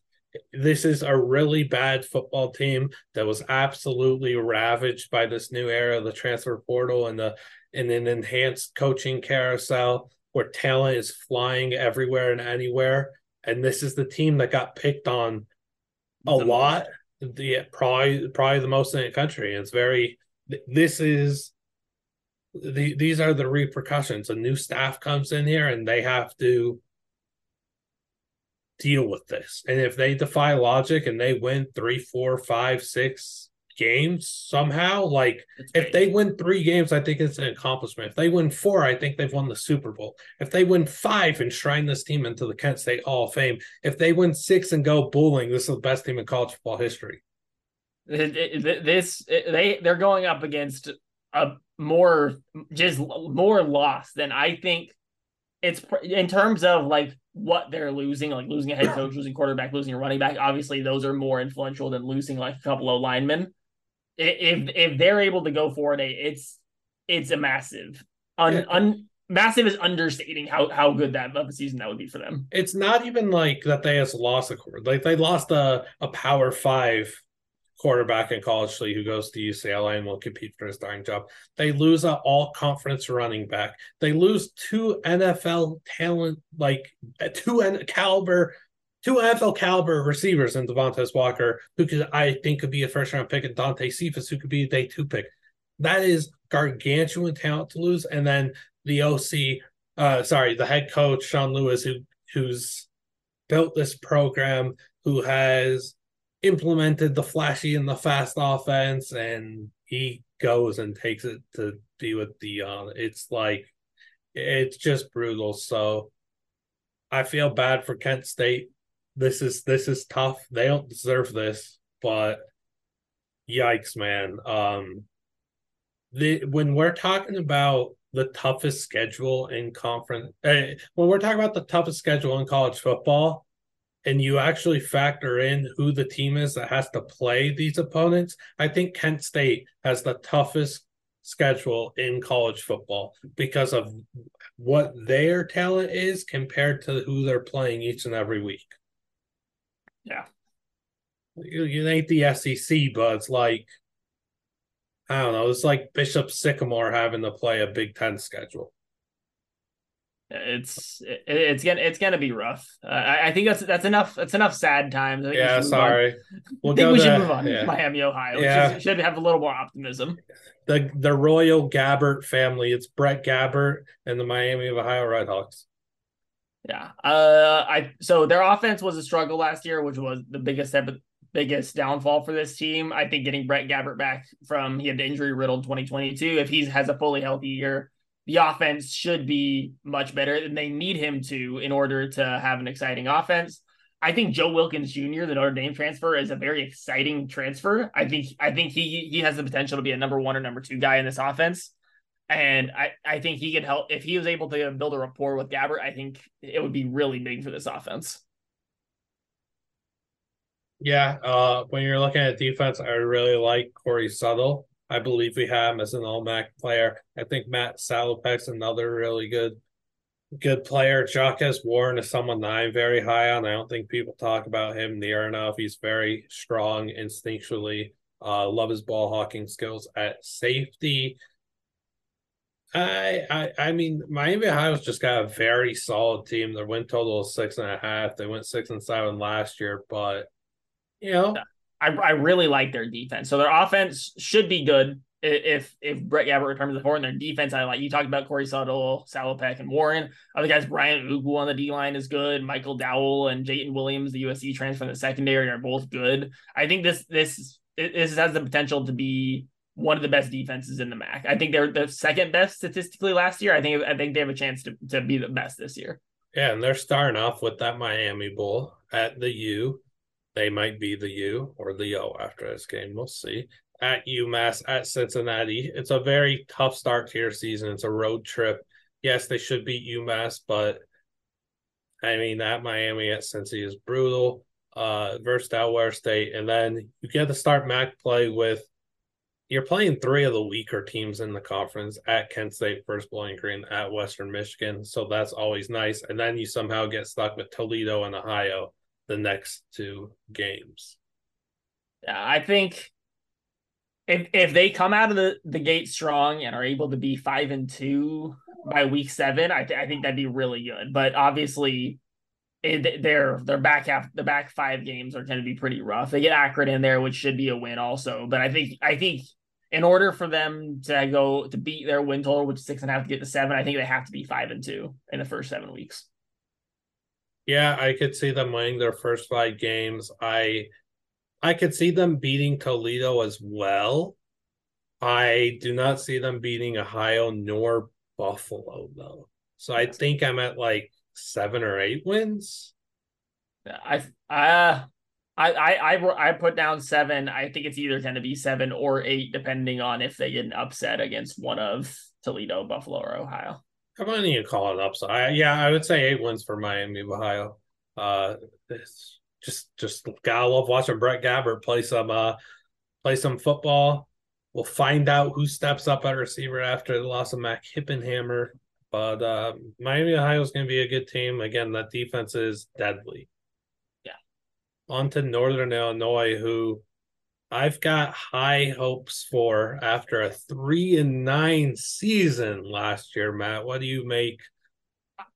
this is a really bad football team that was absolutely ravaged by this new era, of the transfer portal and the and an enhanced coaching carousel where talent is flying everywhere and anywhere. And this is the team that got picked on a the lot. The probably probably the most in the country. It's very this is the these are the repercussions. A new staff comes in here and they have to deal with this. And if they defy logic and they win three, four, five, six games somehow, like if they win three games, I think it's an accomplishment. If they win four, I think they've won the Super Bowl. If they win five and shrine this team into the Kent State Hall of Fame, if they win six and go bowling, this is the best team in college football history. This they they're going up against a more just more loss than I think it's in terms of like what they're losing, like losing a head coach, losing quarterback, losing a running back. Obviously, those are more influential than losing like a couple of linemen. If if they're able to go for it, it's it's a massive, un, yeah. un massive is understating how how good that of a season that would be for them. It's not even like that they has lost a quarter. Like they lost a a power five quarterback in Collin Schlee who goes to UCLA and will compete for a starting job. They lose an all conference running back. They lose two NFL talent, like two N- caliber, two NFL caliber receivers in Devontez Walker, who could I think could be a first round pick, and Dante Cephas, who could be a day two pick. That is gargantuan talent to lose. And then the OC, uh, sorry, the head coach Sean Lewis, who who's built this program, who has implemented the flashy and the fast offense, and he goes and takes it to be with Deion. It's like it's just brutal. So I feel bad for Kent State. This is this is tough. They don't deserve this, but yikes, man. Um the when we're talking about the toughest schedule in conference uh, when we're talking about the toughest schedule in college football, and you actually factor in who the team is that has to play these opponents, I think Kent State has the toughest schedule in college football because of what their talent is compared to who they're playing each and every week. Yeah. You, ain't the SEC, but it's like, I don't know, it's like Bishop Sycamore having to play a Big Ten schedule it's it's gonna it's gonna be rough. Uh, I, I, think that's that's enough. That's enough sad times. yeah, sorry. We'll I think we to, should move on yeah. Miami, Ohio. Yeah. Should, should have a little more optimism. The the Royal Gabbert family. It's Brett Gabbert and the Miami of Ohio Redhawks. Yeah. Uh, I so their offense was a struggle last year, which was the biggest biggest downfall for this team. I think getting Brett Gabbert back from he had the injury riddled 2022. If he has a fully healthy year, the offense should be much better than they need him to in order to have an exciting offense. I think Joe Wilkins Jr., the Notre Dame transfer, is a very exciting transfer. I think I think he he has the potential to be a number one or number two guy in this offense. And I, I think he could help if he was able to build a rapport with Gabbert, I think it would be really big for this offense. Yeah, uh, when you're looking at defense, I really like Corey Settle. I believe we have him as an All-MAC player. I think Matt Salopek's another really good good player. Jacques Warren is someone that I'm very high on. I don't think people talk about him near enough. He's very strong instinctually. Uh, love his ball hawking skills at safety. I, I I mean Miami Ohio's just got a very solid team. Their win total is six and a half. They went six and seven last year, but you know I, I really like their defense. So their offense should be good if if Brett Gabbert returns the four. And their defense, I like you talked about Corey Settle, Salopek, and Warren. Other guys, Brian Ugwu on the D line is good. Michael Dowell and Jayton Williams, the USC transfer in the secondary, are both good. I think this this this has the potential to be one of the best defenses in the MAC. I think they're the second best statistically last year. I think I think they have a chance to, to be the best this year. Yeah, and they're starting off with that Miami Bowl at the U. They might be the U or the O after this game. We'll see. At UMass, at Cincinnati. It's a very tough start to your season. It's a road trip. Yes, they should beat UMass, but I mean, at Miami, at Cincy is brutal. Uh, versus Delaware State. And then you get to start MAC play with you're playing three of the weaker teams in the conference at Kent State, First Bowling Green, at Western Michigan. So that's always nice. And then you somehow get stuck with Toledo and Ohio the next two games. Yeah, I think if if they come out of the, the gate strong and are able to be five and two by week seven, I, th- I think that'd be really good. But obviously, eh, it, their their back half the back five games are going to be pretty rough. They get Akron in there, which should be a win also. But I think I think in order for them to go to beat their win total, which is six and a half to get to seven, I think they have to be five and two in the first seven weeks. Yeah, I could see them winning their first five games. I I could see them beating Toledo as well. I do not see them beating Ohio nor Buffalo though. So I think I'm at like seven or eight wins. I uh I I I I put down seven. I think it's either going to be seven or eight, depending on if they get an upset against one of Toledo, Buffalo, or Ohio. Might need to call it upset. I, yeah, I would say eight wins for Miami of Ohio. Uh, it's just just gotta love watching Brett Gabbert play some uh play some football. We'll find out who steps up at receiver after the loss of Mac Hippenhammer. But uh, Miami Ohio is going to be a good team. Again, that defense is deadly. On to Northern Illinois, who I've got high hopes for after a three and nine season last year. Matt, what do you make?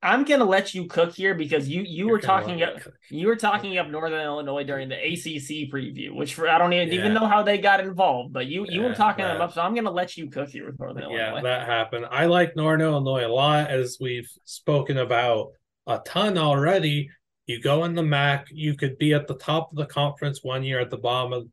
I'm gonna let you cook here because you you You're were talking up you were talking up Northern Illinois during the ACC preview, which for, I don't even, yeah. even know how they got involved, but you you yeah, were talking that, them up, so I'm gonna let you cook here with Northern yeah, Illinois. Yeah, that happened. I like Northern Illinois a lot, as we've spoken about a ton already. You go in the MAC, you could be at the top of the conference one year, at the bottom of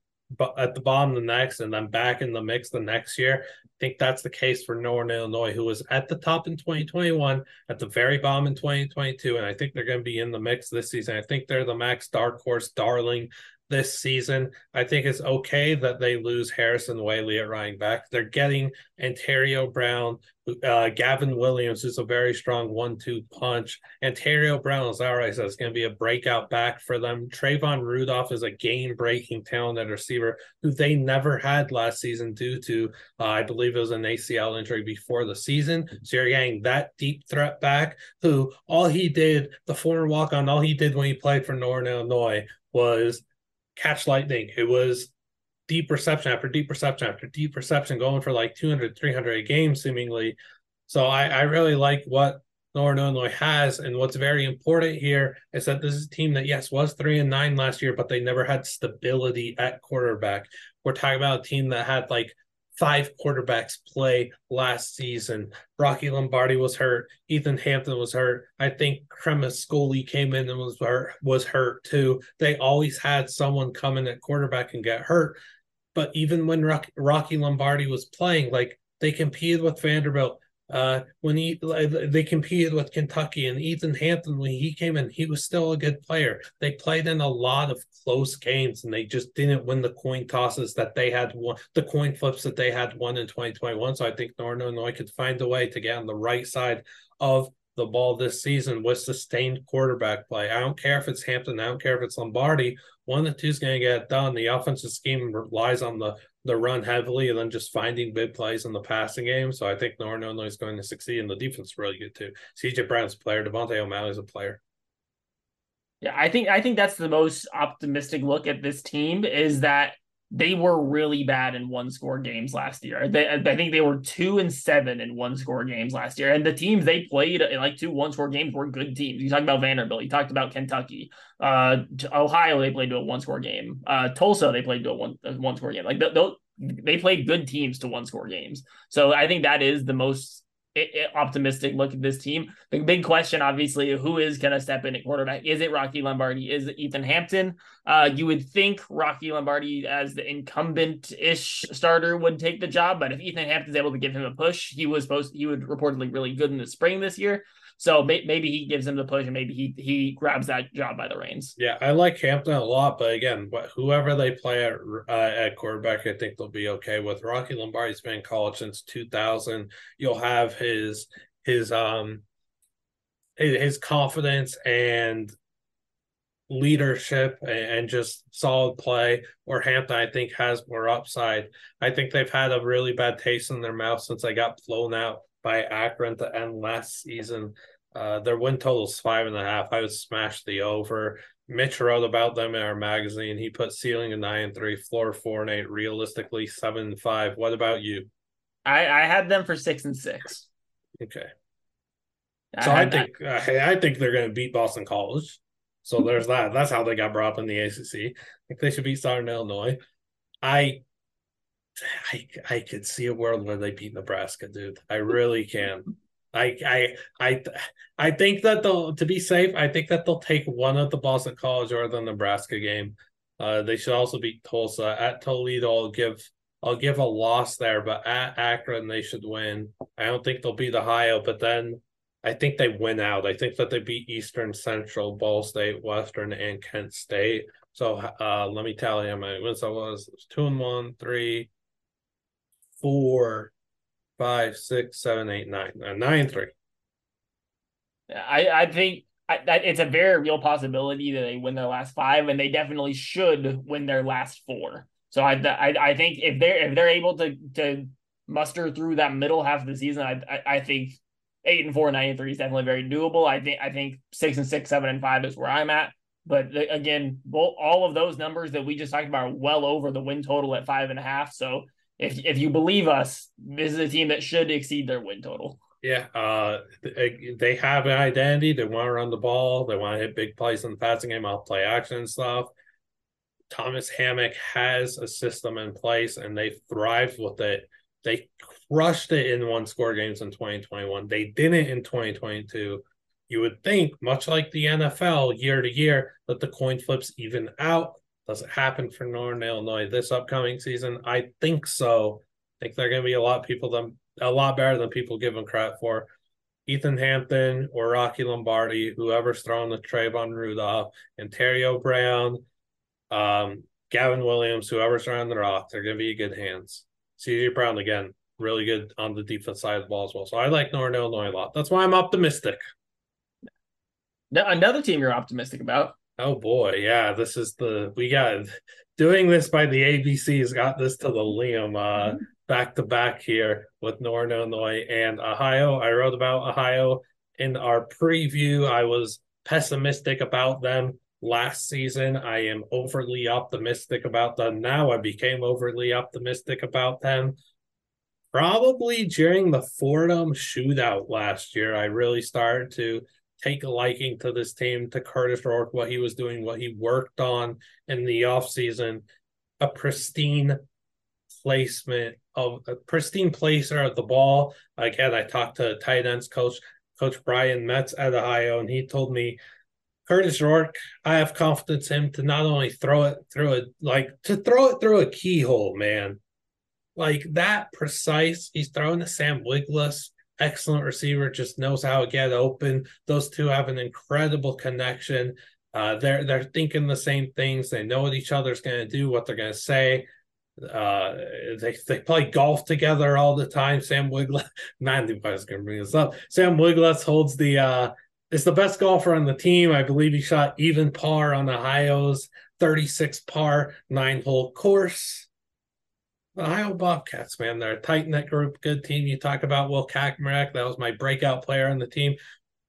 at the bottom the next, and then back in the mix the next year. I think that's the case for Northern Illinois, who was at the top in 2021, at the very bottom in 2022, and I think they're going to be in the mix this season. I think they're the max dark horse darling this season. I think it's okay that they lose Harrison Waylee at running back. They're getting Antario Brown, uh, Gavin Williams, who's a very strong one-two punch. Antario Brown, is Alright says, is going to be a breakout back for them. Trayvon Rudolph is a game-breaking talent at receiver who they never had last season due to, uh, I believe it was an ACL injury before the season. So you're getting that deep threat back who all he did, the former walk-on, all he did when he played for Northern Illinois was catch lightning. It was deep reception after deep reception after deep reception, going for like 200, 300 a game, seemingly. So I, I really like what Northern Illinois has. And what's very important here is that this is a team that, yes, was three and nine last year, but they never had stability at quarterback. We're talking about a team that had like five quarterbacks play last season. Rocky Lombardi was hurt. Ethan Hampton was hurt. I think Cremascoli came in and was hurt, was hurt too. They always had someone come in at quarterback and get hurt. But even when Rocky Lombardi was playing, like they competed with Vanderbilt, uh, when he they competed with Kentucky and Ethan Hampton when he came in, he was still a good player. They played in a lot of close games and they just didn't win the coin tosses that they had won, the coin flips that they had won in 2021. So I think Northern Illinois could find a way to get on the right side of the ball this season with sustained quarterback play. I don't care if it's Hampton, I don't care if it's Lombardi. One of the two is going to get it done. The offensive scheme relies on the the run heavily and then just finding big plays in the passing game. So I think Northern Illinois is going to succeed, and the defense is really good too. CJ Brown's a player, Devonte O'Malley is a player. Yeah, I think I think that's the most optimistic look at this team is that they were really bad in one score games last year. They, I think they were two and seven in one score games last year. And the teams they played in like two one score games were good teams. You talked about Vanderbilt, you talked about Kentucky, uh, Ohio, they played to a one score game. Uh, Tulsa, they played to a one, one score game. Like they, they played good teams to one score games. So I think that is the most optimistic look at this team. The big question, obviously, who is going to step in at quarterback? Is it Rocky Lombardi? Is it Ethan Hampton? Uh, you would think Rocky Lombardi, as the incumbent-ish starter, would take the job, but if Ethan Hampton's able to give him a push, he was supposed he would reportedly really good in the spring this year. So may, maybe he gives him the push and maybe he he grabs that job by the reins. Yeah, I like Hampton a lot, but again, whoever they play at uh, at quarterback, I think they'll be okay with. Rocky Lombardi's been in college since 2000. You'll have his his um his confidence and leadership and just solid play or Hampton I think has more upside. I think they've had a really bad taste in their mouth since they got blown out by Akron to end last season. Uh, their win total is five and a half. I would smash the over. Mitch wrote about them in our magazine. He put ceiling at nine and three, floor four and eight, realistically seven and five. What about you? I, I had them for six and six. Okay. So I, I think uh, I think they're going to beat Boston College. So there's that. That's how they got brought up in the ACC. I think they should beat Southern Illinois. I I I could see a world where they beat Nebraska, dude. I really can. I I I I think that they'll to be safe. I think that they'll take one of the Boston College or the Nebraska game. Uh, they should also beat Tulsa at Toledo. I'll give I'll give a loss there, but at Akron they should win. I don't think they'll beat Ohio, but then I think they win out. I think that they beat Eastern Central, Ball State, Western, and Kent State. So uh, let me tell you how many wins I was. It was two and one, three, four, five, six, seven, eight, nine, uh, three. I I think that it's a very real possibility that they win their last five, and they definitely should win their last four. So I I, I think if they're if they're able to to muster through that middle half of the season, I I, I think eight and four, nine and three is definitely very doable. I think I think six and six, seven and five is where I'm at. But again, both, all of those numbers that we just talked about are well over the win total at five and a half. So if if you believe us, this is a team that should exceed their win total. Yeah, uh, they have an identity. They want to run the ball. They want to hit big plays in the passing game, off play action and stuff. Thomas Hammock has a system in place, and they thrived with it. They crushed it in one score games in 2021. They didn't in 2022. You would think, much like the NFL year to year, that the coin flips even out. Does it happen for Northern Illinois this upcoming season? I think so. I think they're going to be a lot people them a lot better than people give them credit for. Ethan Hampton or Rocky Lombardi, whoever's throwing the Trayvon Rudolph, and Antario Brown, um, Gavin Williams, whoever's throwing the rock, they're going to be good hands. CJ Brown again, really good on the defense side of the ball as well. So I like Northern Illinois a lot. That's why I'm optimistic. Another team you're optimistic about. Oh boy, yeah. This is the we got doing this by the ABC's got this to the Liam uh back to back here with Northern Illinois and Ohio. I wrote about Ohio in our preview. I was pessimistic about them last season. I am overly optimistic about them now. I became overly optimistic about them. Probably during the Fordham shootout last year, I really started to take a liking to this team, to Kurtis Rourke, what he was doing, what he worked on in the offseason. A pristine placement of a pristine placer of the ball. Again, I talked to tight ends coach, Coach Brian Metz at Ohio, and he told me Kurtis Rourke, I have confidence in him to not only throw it through a like to throw it through a keyhole, man. Like that precise. He's throwing to Sam Wiglusz excellent receiver, just knows how to get open. Those two have an incredible connection. Uh, they're they're thinking the same things. They know what each other's going to do, what they're going to say. Uh, they they play golf together all the time. Sam Wiglusz, man, I was going to bring this up. Sam Wiglusz holds the uh, is the best golfer on the team. I believe he shot even par on Ohio's 36 par nine hole course. The Ohio Bobcats, man, they're a tight knit group, good team. You talk about Will Kacmarek, that was my breakout player on the team.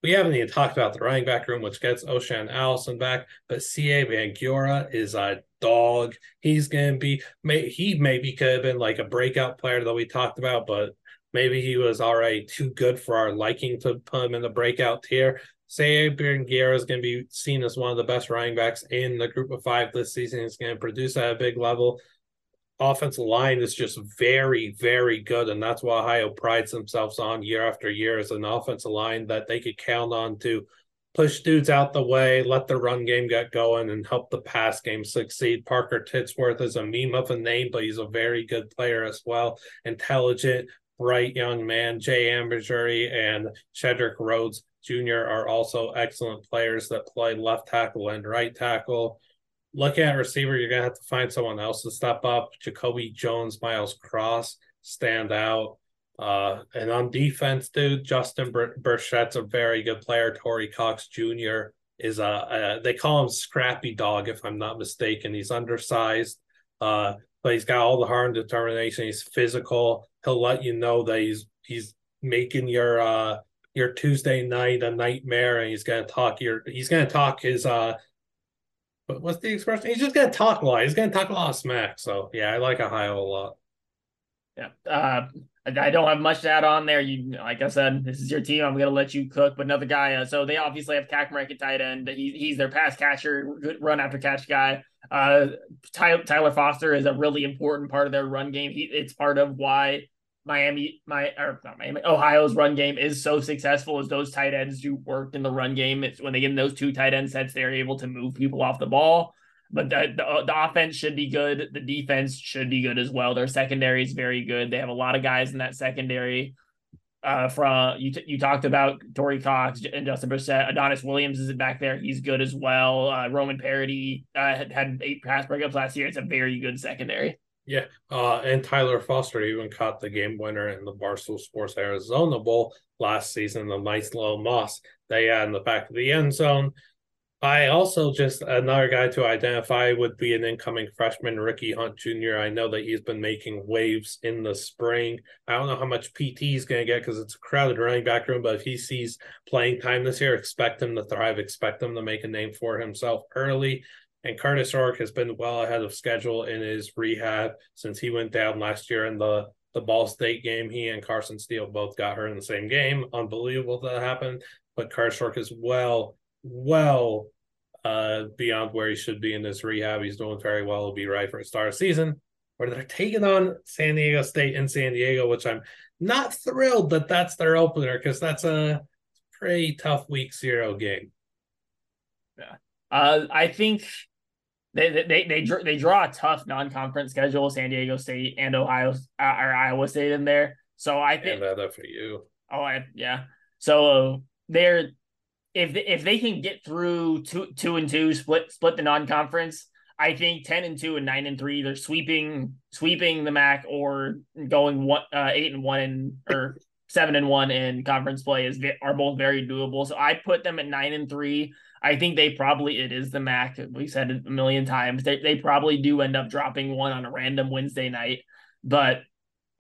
We haven't even talked about the running back room, which gets O'Shaan Allison back, but Sieh Bangura is a dog. He's going to be, may, he maybe could have been like a breakout player that we talked about, but maybe he was already too good for our liking to put him in the breakout tier. Sieh Bangura is going to be seen as one of the best running backs in the group of five this season. He's going to produce at a big level offensive line is just very, very good. And that's what Ohio prides themselves on year after year as an offensive line that they could count on to push dudes out the way, let the run game get going, and help the pass game succeed. Parker Titsworth is a meme of a name, but he's a very good player as well. Intelligent, bright young man. Jay Ambiguri and Shedrick Rhodes Jr. are also excellent players that play left tackle and right tackle looking at receiver, you're gonna have to find someone else to step up. Jacoby Jones, Miles Cross stand out. Uh, and on defense, dude, Justin Bur- Burchett's a very good player. Torrie Cox Jr. is a, a, they call him Scrappy Dog, if I'm not mistaken. He's undersized, uh, but he's got all the heart and determination. He's physical. He'll let you know that he's he's making your uh your Tuesday night a nightmare, and he's gonna talk your he's gonna talk his uh but what's the expression? He's just gonna talk a lot. He's gonna talk a lot of smack. So yeah, I like Ohio a lot. Yeah. Uh, I don't have much to add on there. You, like I said, this is your team. I'm to let you cook. But another guy. Uh, so they obviously have Kacmarek at tight end. He, he's their pass catcher, good run after catch guy. Uh, Tyler, Tyler Foster is a really important part of their run game. He, it's part of why Miami, my or not Miami, Ohio's run game is so successful as those tight ends do work in the run game. It's when they get in those two tight end sets, they're able to move people off the ball. But the, the, the offense should be good. The defense should be good as well. Their secondary is very good. They have a lot of guys in that secondary. Uh, from you, t- you talked about Torrie Cox and Justin Brissett. Adonis Williams is back there. He's good as well. Uh, Roman Parodie uh, had, had eight pass breakups last year. It's a very good secondary. Yeah, uh, and Tyler Foster even caught the game winner in the Barstool Sports Arizona Bowl last season. The nice little moss they had in the back of the end zone. I also just another guy to identify would be an incoming freshman, Ricky Hunt Jr. I know that he's been making waves in the spring. I don't know how much PT he's going to get because it's a crowded running back room, but if he sees playing time this year, expect him to thrive, expect him to make a name for himself early. And Kurtis Rourke has been well ahead of schedule in his rehab since he went down last year in the the Ball State game. He and Carson Steele both got hurt in the same game. Unbelievable that happened. But Kurtis Rourke is well, well uh, beyond where he should be in this rehab. He's doing very well. He'll be right for a start of season. Where they're taking on San Diego State in San Diego, which I'm not thrilled that that's their opener because that's a pretty tough week zero game. Yeah, uh, I think they they they they draw a tough non-conference schedule. San Diego State and Ohio uh, or Iowa State in there. So I think and for you. Oh, I, yeah. So they're if if they can get through two two and two split split the non-conference, I think ten and two and nine and three they're sweeping sweeping the MAC or going one uh, eight and one and or seven and one in conference play is are both very doable. So I put them at nine and three. I think they probably it is the MAC. We said it a million times. They they probably do end up dropping one on a random Wednesday night, but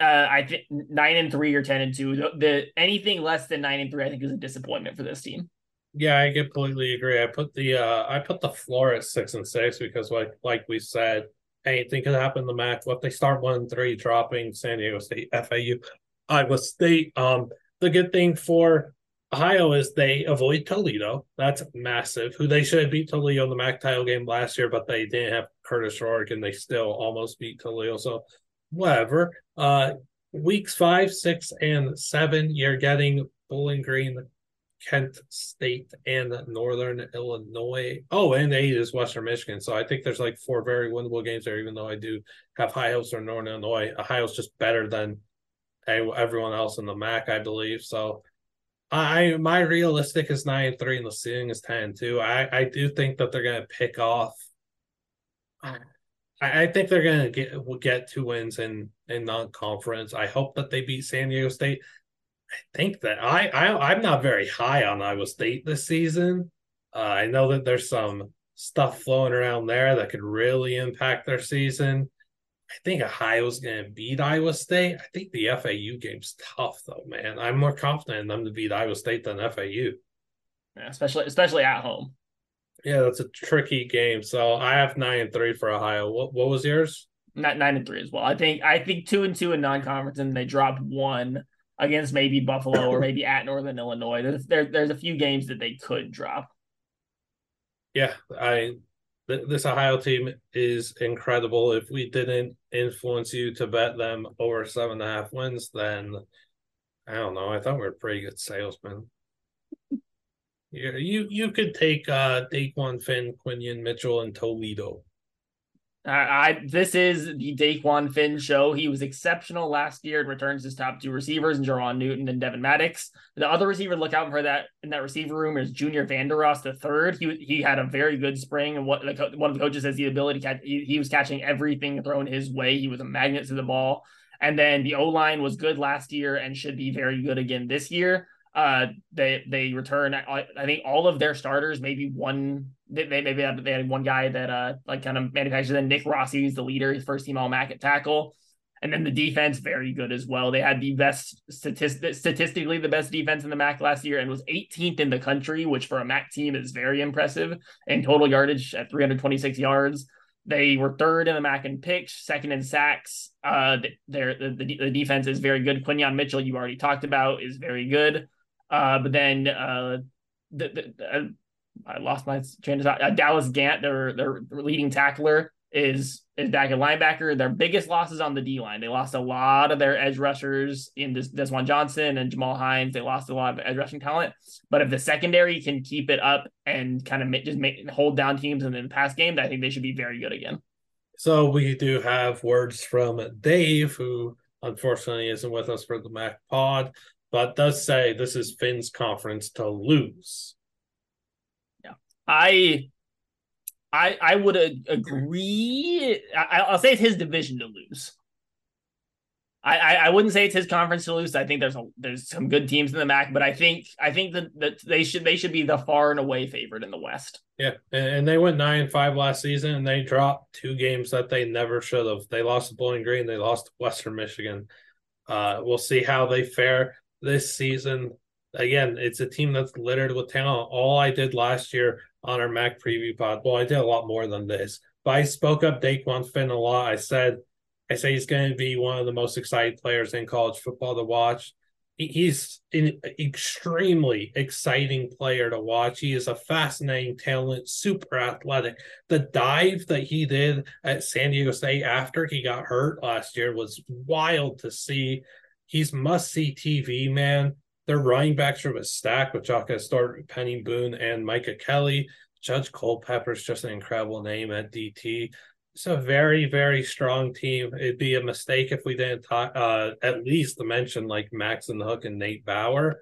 uh, I think nine and three or ten and two. The, the, anything less than nine and three, I think, is a disappointment for this team. Yeah, I completely agree. I put the uh, I put the floor at six and six because, like like we said, anything could happen the MAC. What they start one and three, dropping San Diego State, FAU, Iowa State. Um, the good thing for Ohio is they avoid Toledo. That's massive. Who they should have beat Toledo in the MAC title game last year, but they didn't have Kurtis Rourke and they still almost beat Toledo. So whatever. Uh weeks five, six, and seven, you're getting Bowling Green, Kent State, and Northern Illinois. Oh, and eight is Western Michigan. So I think there's like four very winnable games there, even though I do have high hopes for Northern Illinois. Ohio's just better than everyone else in the MAC, I believe. So I my realistic is nine and three, and the ceiling is ten two. I I do think that they're gonna pick off. I, I think they're gonna get get two wins in in non conference. I hope that they beat San Diego State. I think that I, I I'm not very high on Iowa State this season. Uh, I know that there's some stuff flowing around there that could really impact their season. I think Ohio's going to beat Iowa State. I think the FAU game's tough, though, man. I'm more confident in them to beat Iowa State than FAU. Yeah, especially especially at home. Yeah, that's a tricky game. So I have nine and three for Ohio. What what was yours? Not nine and three as well. I think I think two and two in non-conference, and they dropped one against maybe Buffalo or maybe at Northern Illinois. There's there, there's a few games that they could drop. Yeah, I this Ohio team is incredible. If we didn't influence you to bet them over seven and a half wins, then I don't know. I thought we were pretty good salesmen. you you you could take uh Dequan Finn, Quinyon Mitchell, and Toledo. I this is the Dequan Finn show. He was exceptional last year and returns his top two receivers, and Jerjuan Newton and Devin Maddox. The other receiver look out for that in that receiver room is Junior Vandeross the third. He he had a very good spring, and what like one of the coaches has the ability to catch. He, he was catching everything thrown his way. He was a magnet to the ball. And then the O line was good last year and should be very good again this year. Uh, they they return. I, I think all of their starters, maybe one. They, maybe they had one guy that uh like kind of manufactured. Then Nick Rossi is the leader, his first team All MAC at tackle, and then the defense very good as well. They had the best statistic statistically the best defense in the MAC last year and was 18th in the country, which for a MAC team is very impressive. And total yardage at 326 yards. They were third in the MAC in picks, second in sacks. Uh, their the, the, defense is very good. Quinyon Mitchell, you already talked about, is very good. Uh, but then uh, the, the, uh, I lost my train of thought. Uh, Dallas Gant, their their leading tackler, is is back at linebacker. Their biggest losses on the D line. They lost a lot of their edge rushers in this Desjuan Johnson and Jamal Hines. They lost a lot of edge rushing talent. But if the secondary can keep it up and kind of just make hold down teams in the past game, I think they should be very good again. So we do have words from Dave, who unfortunately isn't with us for the Mac Pod, but does say this is Finn's conference to lose. I I I would agree. I, will say it's his division to lose. I, I, I wouldn't say it's his conference to lose. I think there's a there's some good teams in the MAC, but I think I think that, that they should they should be the far and away favorite in the West. Yeah, and they went nine and five last season, and they dropped two games that they never should have. They lost to Bowling Green, they lost to Western Michigan. Uh, we'll see how they fare this season. Again, it's a team that's littered with talent. All I did last year on our Mac preview pod. Well, I did a lot more than this, but I spoke up Dequan Finn a lot. I said, I say he's going to be one of the most exciting players in college football to watch. He's an extremely exciting player to watch. He is a fascinating talent, super athletic. The dive that he did at San Diego State after he got hurt last year was wild to see. He's must see TV, man. Their running backs from a stack with Jacquez Stuart, Peny Boone, and Micah Kelly. Judge Culpepper is just an incredible name at DT. It's a very, very strong team. It'd be a mistake if we didn't talk, uh, at least mention like Max and the Hook and Nate Bauer.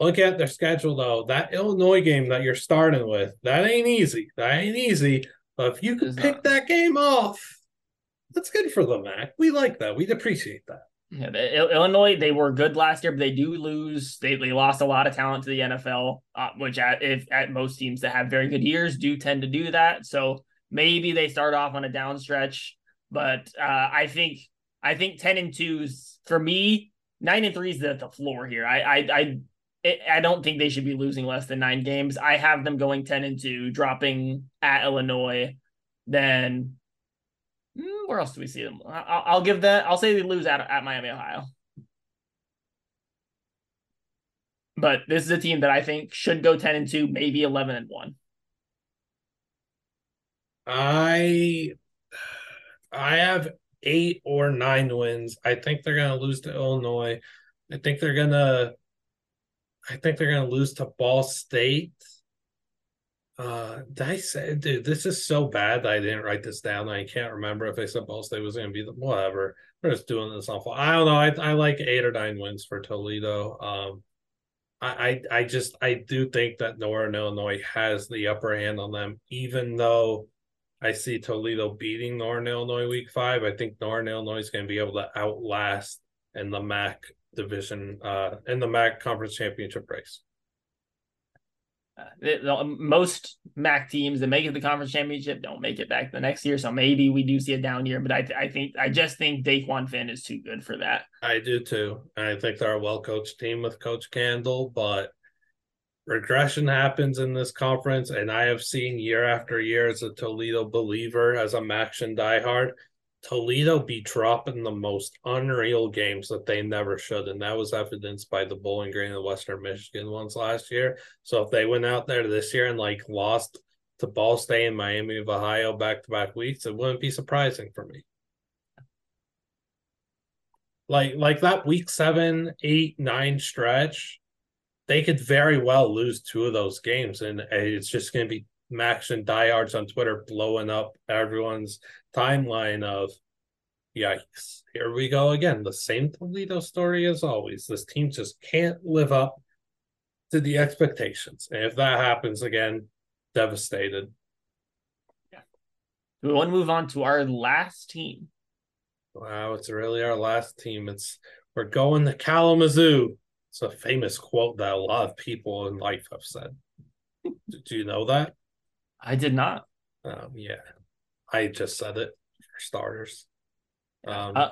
Look at their schedule though. That Illinois game that you're starting with, that ain't easy. That ain't easy. But if you could pick not. that game off, that's good for the Mac. We like that. We'd appreciate that. Yeah, Illinois they were good last year, but they do lose. They they lost a lot of talent to the NFL, uh, which at if at most teams that have very good years do tend to do that. So maybe they start off on a down stretch, but uh, I think I think ten and twos for me, nine and three is the, the floor here. I I I. I don't think they should be losing less than nine games. I have them going 10 and 2, dropping at Illinois, then Hmm, where else do we see them? I'll, I'll give that. I'll say they lose at at Miami, Ohio. But this is a team that I think should go ten and two, maybe eleven and one. I I have eight or nine wins. I think they're gonna lose to Illinois. I think they're gonna I think they're gonna lose to Ball State. Uh, did I say, dude, this is so bad that I didn't write this down. I can't remember if I said Ball State was going to be the whatever. We're just doing this awful. I don't know. I, I like eight or nine wins for Toledo. Um, I, I, I just I do think that Northern Illinois has the upper hand on them, even though I see Toledo beating Northern Illinois week five. I think Northern Illinois is going to be able to outlast in the MAC division, uh, in the MAC conference championship race. Most MAC teams that make it the conference championship don't make it back the next year. So maybe we do see a down year, but I, I think I just think Dequan Finn is too good for that. I do too. I think they're a well coached team with Coach Candle, but regression happens in this conference, and I have seen year after year as a Toledo believer, as a MACtion diehard, Toledo be dropping the most unreal games that they never should. And that was evidenced by the Bowling Green and Western Michigan ones last year. So if they went out there this year and like lost to Ball State and Miami of Ohio back to back weeks, it wouldn't be surprising for me. Like like that week seven, eight, nine stretch, they could very well lose two of those games, and it's just going to be MACtion diehards on Twitter blowing up everyone's timeline of yikes, here we go again. The same Toledo story as always. This team just can't live up to the expectations. And if that happens again, devastated. Yeah. We want to move on to our last team. Wow, it's really our last team. It's we're going to Kalamazoo. It's a famous quote that a lot of people in life have said. Did you know that? I did not. Um, yeah, I just said it for starters. Um, uh,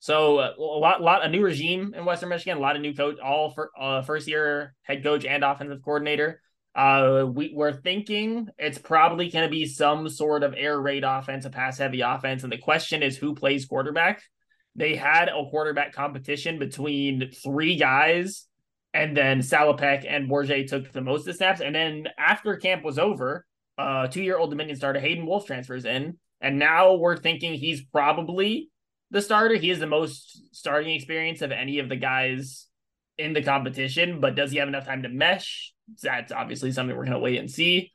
so uh, a lot, lot, a new regime in Western Michigan, a lot of new coach, all for uh, first year head coach and offensive coordinator. Uh, we we're thinking it's probably going to be some sort of air raid offense, a pass heavy offense, and the question is who plays quarterback. They had a quarterback competition between three guys, and then Salopek and Bourget took the most of the snaps. And then after camp was over, uh, two year old Dominion starter Hayden Wolff transfers in And now we're thinking he's probably the starter. He has the most starting experience of any of the guys in the competition, but does he have enough time to mesh? That's obviously something we're gonna wait and see.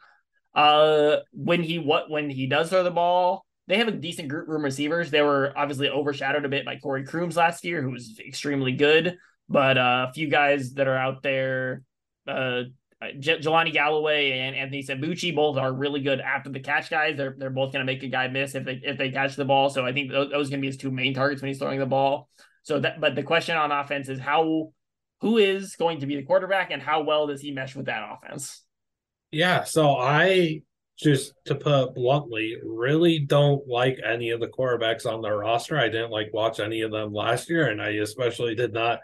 Uh when he what when he does throw the ball, they have a decent group room receivers. They were obviously overshadowed a bit by Corey Crooms last year, who was extremely good. But uh, a few guys that are out there, uh, Uh, J- Jelani Galloway and Anthony Sambucci both are really good after the catch guys. They're they're both going to make a guy miss if they if they catch the ball. So I think those, those going to be his two main targets when he's throwing the ball. So that but the question on offense is how who is going to be the quarterback and how well does he mesh with that offense? Yeah, so I just to put bluntly, really don't like any of the quarterbacks on their roster. I didn't like watch any of them last year, and I especially did not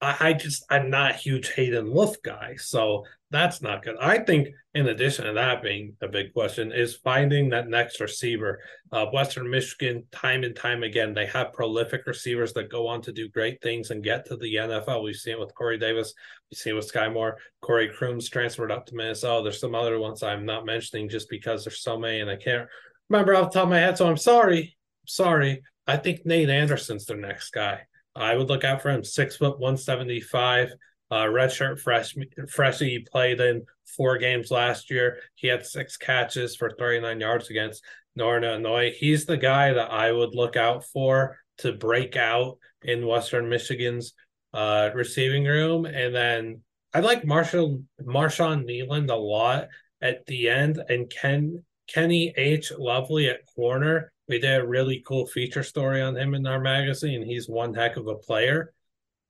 I, just I'm not a huge Hayden Wolff guy, so that's not good. I think in addition to that being a big question is finding that next receiver. Uh, Western Michigan, time and time again, they have prolific receivers that go on to do great things and get to the NFL. We've seen it with Corey Davis, we've seen it with Skyy Moore, Corey Crooms transferred up to Minnesota. There's some other ones I'm not mentioning just because there's so many and I can't remember off the top of my head. So I'm sorry. sorry. I think Nate Anderson's their next guy. I would look out for him. Six foot, 175, uh, redshirt fresh, freshie. He played in four games last year. He had six catches for 39 yards against Northern Illinois. He's the guy that I would look out for to break out in Western Michigan's uh, receiving room. And then I like Marshall Marshawn Kneeland a lot at the end, and Ken Keni-H Lovely at corner we did a really cool feature story on him in our magazine. He's one heck of a player.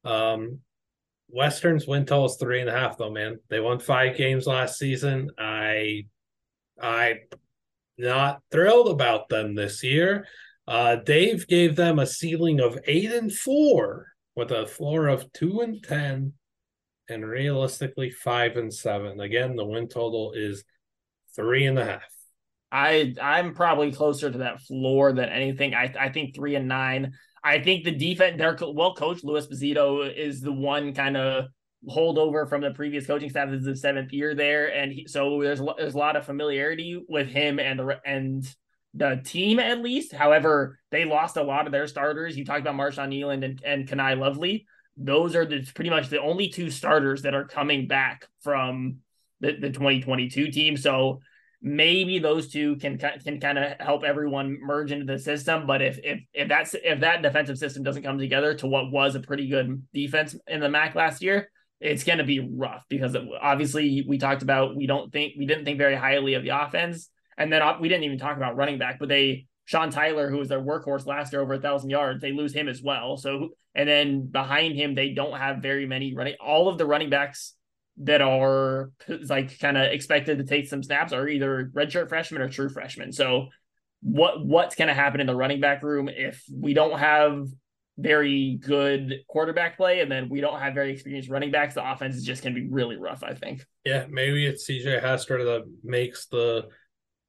Um, Western's win total is three and a half, though, man. They won five games last season. I, I, not thrilled about them this year. Uh, Dave gave them a ceiling of eight and four with a floor of two and ten, and realistically five and seven. Again, the win total is three and a half. I I'm probably closer to that floor than anything. I I think three and nine. I think the defense they're well coached. Louis Esposito is the one kind of holdover from the previous coaching staff. This is the seventh year there, and he, so there's there's a lot of familiarity with him and the and the team at least. However, they lost a lot of their starters. You talked about Marshawn Kneeland and and Kani Lovely. Those are the pretty much the only two starters that are coming back from the, the 2022 team. So maybe those two can can kind of help everyone merge into the system. But if if if that's if that defensive system doesn't come together to what was a pretty good defense in the MAC last year, it's going to be rough because obviously we talked about we don't think we didn't think very highly of the offense, and then uh, we didn't even talk about running back, but they. Sean Tyler, who was their workhorse last year over a thousand yards, they lose him as well. So, and then behind him, they don't have very many running. All of the running backs that are like kind of expected to take some snaps are either redshirt freshmen or true freshmen. So what what's going to happen in the running back room if we don't have very good quarterback play and then we don't have very experienced running backs, the offense is just going to be really rough, I think. Yeah, maybe it's CJ Hester that makes the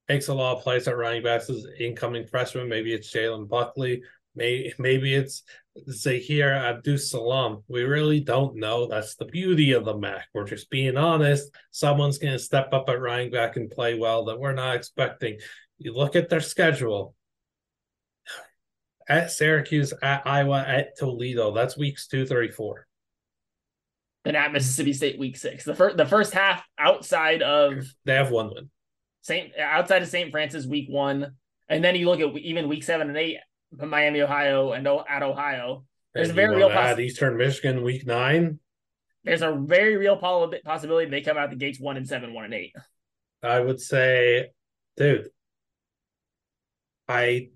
makes a lot of plays at running backs as incoming freshman. Maybe it's Jalen Buckley. Maybe maybe it's Zahir Abdus Salam. We really don't know. That's the beauty of the MAC. We're just being honest. Someone's going to step up at running back and play well that we're not expecting. You look at their schedule at Syracuse, at Iowa, at Toledo. That's weeks two, three, four. And at Mississippi State, week six. The first, the first half outside of they have one win. Saint outside of St. Francis, week one, and then you look at even week seven and eight Miami, Ohio, and at Ohio. There's and a very real poss- Eastern Michigan week nine. There's a very real possibility they come out the gates one and seven, one and eight. I would say, dude, I,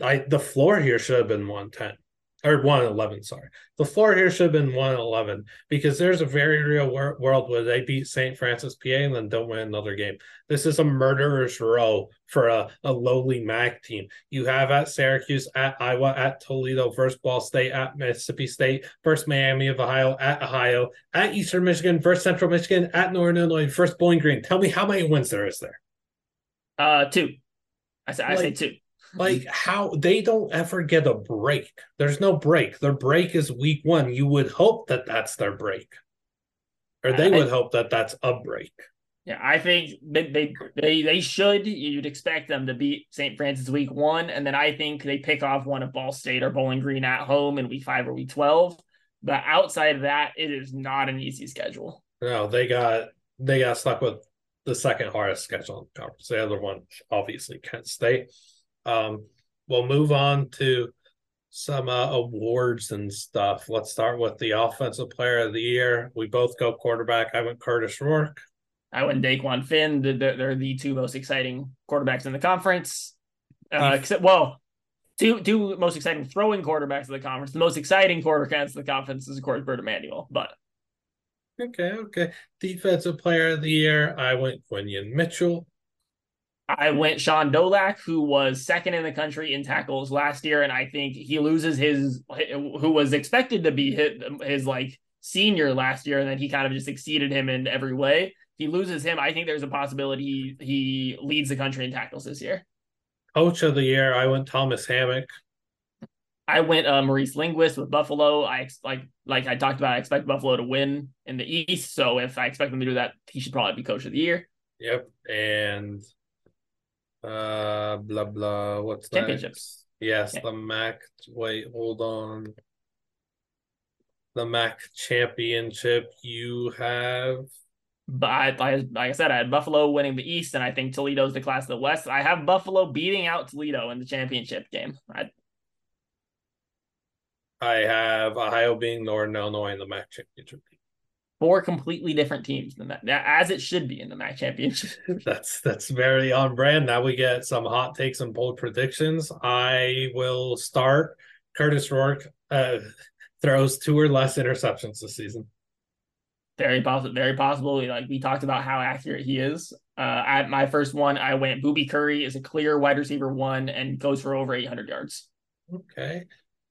I the floor here should have been one ten or 111 sorry. The floor here should have been 111 because there's a very real wor- world where they beat st francis pa and then don't win another game. This is a murderer's row for a, a lowly mac team. You have at syracuse at iowa at toledo first ball state at mississippi state first miami of ohio at ohio at eastern michigan first central michigan at northern illinois first bowling green. Tell me how many wins there is there. Uh two. I say, like, I say two like how they don't ever get a break. There's no break. Their break is week one. You would hope that that's their break, or they would hope that that's a break. Yeah, I think they, they they they should. You'd expect them to beat St. Francis week one, and then I think they pick off one of Ball State or Bowling Green at home in week five or week twelve. But outside of that, it is not an easy schedule. No, they got they got stuck with the second hardest schedule in the conference. The other one, obviously, Kent State. Um, we'll move on to some uh, awards and stuff. Let's start with the offensive player of the year. We both go quarterback. I went Kurtis Rourke. I went Dequan Finn. They're, they're the two most exciting quarterbacks in the conference. Uh, except, well, two two most exciting throwing quarterbacks of the conference. The most exciting quarterbacks of the conference is of course Bert Emanuel, but okay, okay. Defensive player of the year, I went Quinyon Mitchell. I went Shaun Dolac, who was second in the country in tackles last year, and I think he loses his who was expected to be hit his like senior last year, and then he kind of just exceeded him in every way. He loses him. I think there's a possibility he, he leads the country in tackles this year. Coach of the year, I went Thomas Hammock. I went uh, Maurice Linguist with Buffalo. I like like I talked about. I expect Buffalo to win in the East. So if I expect them to do that, he should probably be Coach of the Year. Yep, and uh, blah blah. What's the championships? Yes, the MAC. Wait, hold on. The MAC championship. You have. But I, like, like I said, I had Buffalo winning the East, and I think Toledo's the class of the West. I have Buffalo beating out Toledo in the championship game. I, I have Ohio being Northern Illinois in the MAC championship four completely different teams than that, as it should be in the MAC championship. that's that's very on brand. Now we get some hot takes and bold predictions. I will start. Kurtis Rourke uh, throws two or less interceptions this season. Very possible. Very possible. Like we talked about how accurate he is. Uh, at my first one, I went Boobie Curry is a clear wide receiver one and goes for over 800 yards. Okay.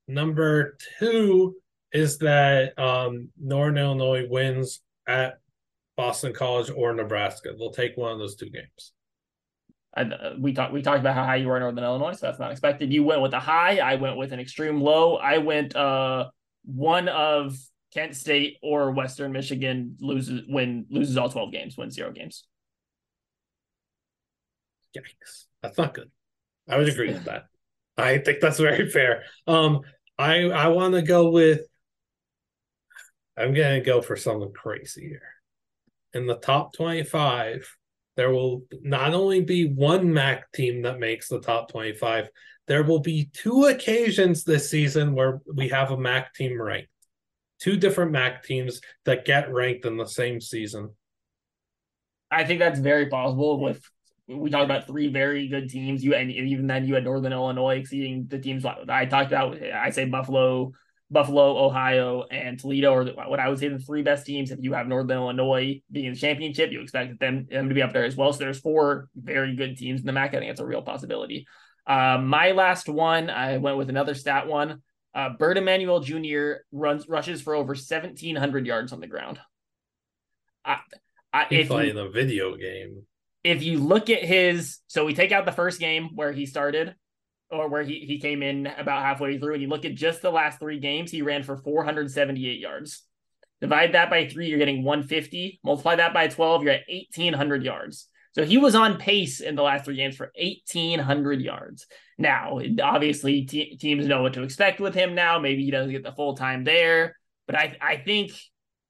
Number two, is that um, Northern Illinois wins at Boston College or Nebraska. They'll take one of those two games. Uh, we talked we talked about how high you were in Northern Illinois, so that's not expected. You went with a high. I went with an extreme low. I went uh one of Kent State or Western Michigan loses win loses all twelve games, wins zero games. Yikes! That's not good. I would agree with that. I think that's very fair. Um, I I want to go with I'm going to go for something crazy here. In the top 25, there will not only be one MAC team that makes the top 25, there will be two occasions this season where we have a MAC team ranked. Two different MAC teams that get ranked in the same season. I think that's very possible with we talked about three very good teams. You and even then you had Northern Illinois exceeding the teams I talked about. I say Buffalo, Buffalo, Ohio, and Toledo are what I would say the three best teams. If you have Northern Illinois being in the championship, you expect them, them to be up there as well. So there's four very good teams in the MAC. I think it's a real possibility. Uh, my last one, I went with another stat one. Uh, Bert Emanuel Jr. runs rushes for over 1,700 yards on the ground. I, I, He's playing you, a video game. If you look at his, so we take out the first game where he started, or where he, he came in about halfway through, and you look at just the last three games, he ran for 478 yards. Divide that by three, you're getting 150. Multiply that by 12, you're at 1,800 yards. So he was on pace in the last three games for 1,800 yards. Now, obviously, teams know what to expect with him now. Maybe he doesn't get the full time there, but I I think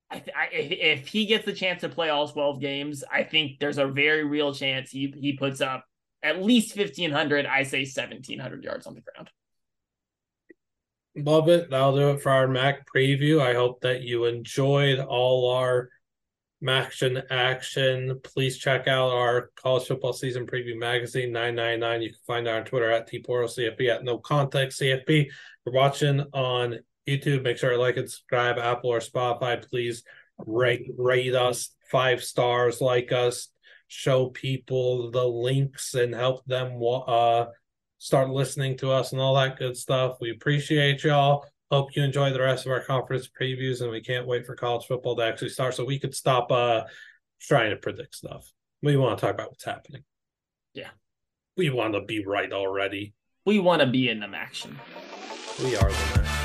I, I, if he gets the chance to play all 12 games, I think there's a very real chance he he puts up at least 1500 i say 1700 yards on the ground. Love it. That'll do it for our mac preview. I hope that you enjoyed all our action action. Please check out our college football season preview magazine 999 you can find it on twitter at tportalcfb at no context cfb we're watching on youtube make sure to like and subscribe. Apple or spotify please rate rate us. Five stars like us show people the links and help them uh, start listening to us and all that good stuff. We appreciate y'all. Hope you enjoy the rest of our conference previews, and we can't wait for college football to actually start so we could stop uh, trying to predict stuff. We want to talk about what's happening. Yeah. We want to be right already. We want to be in the action. We are the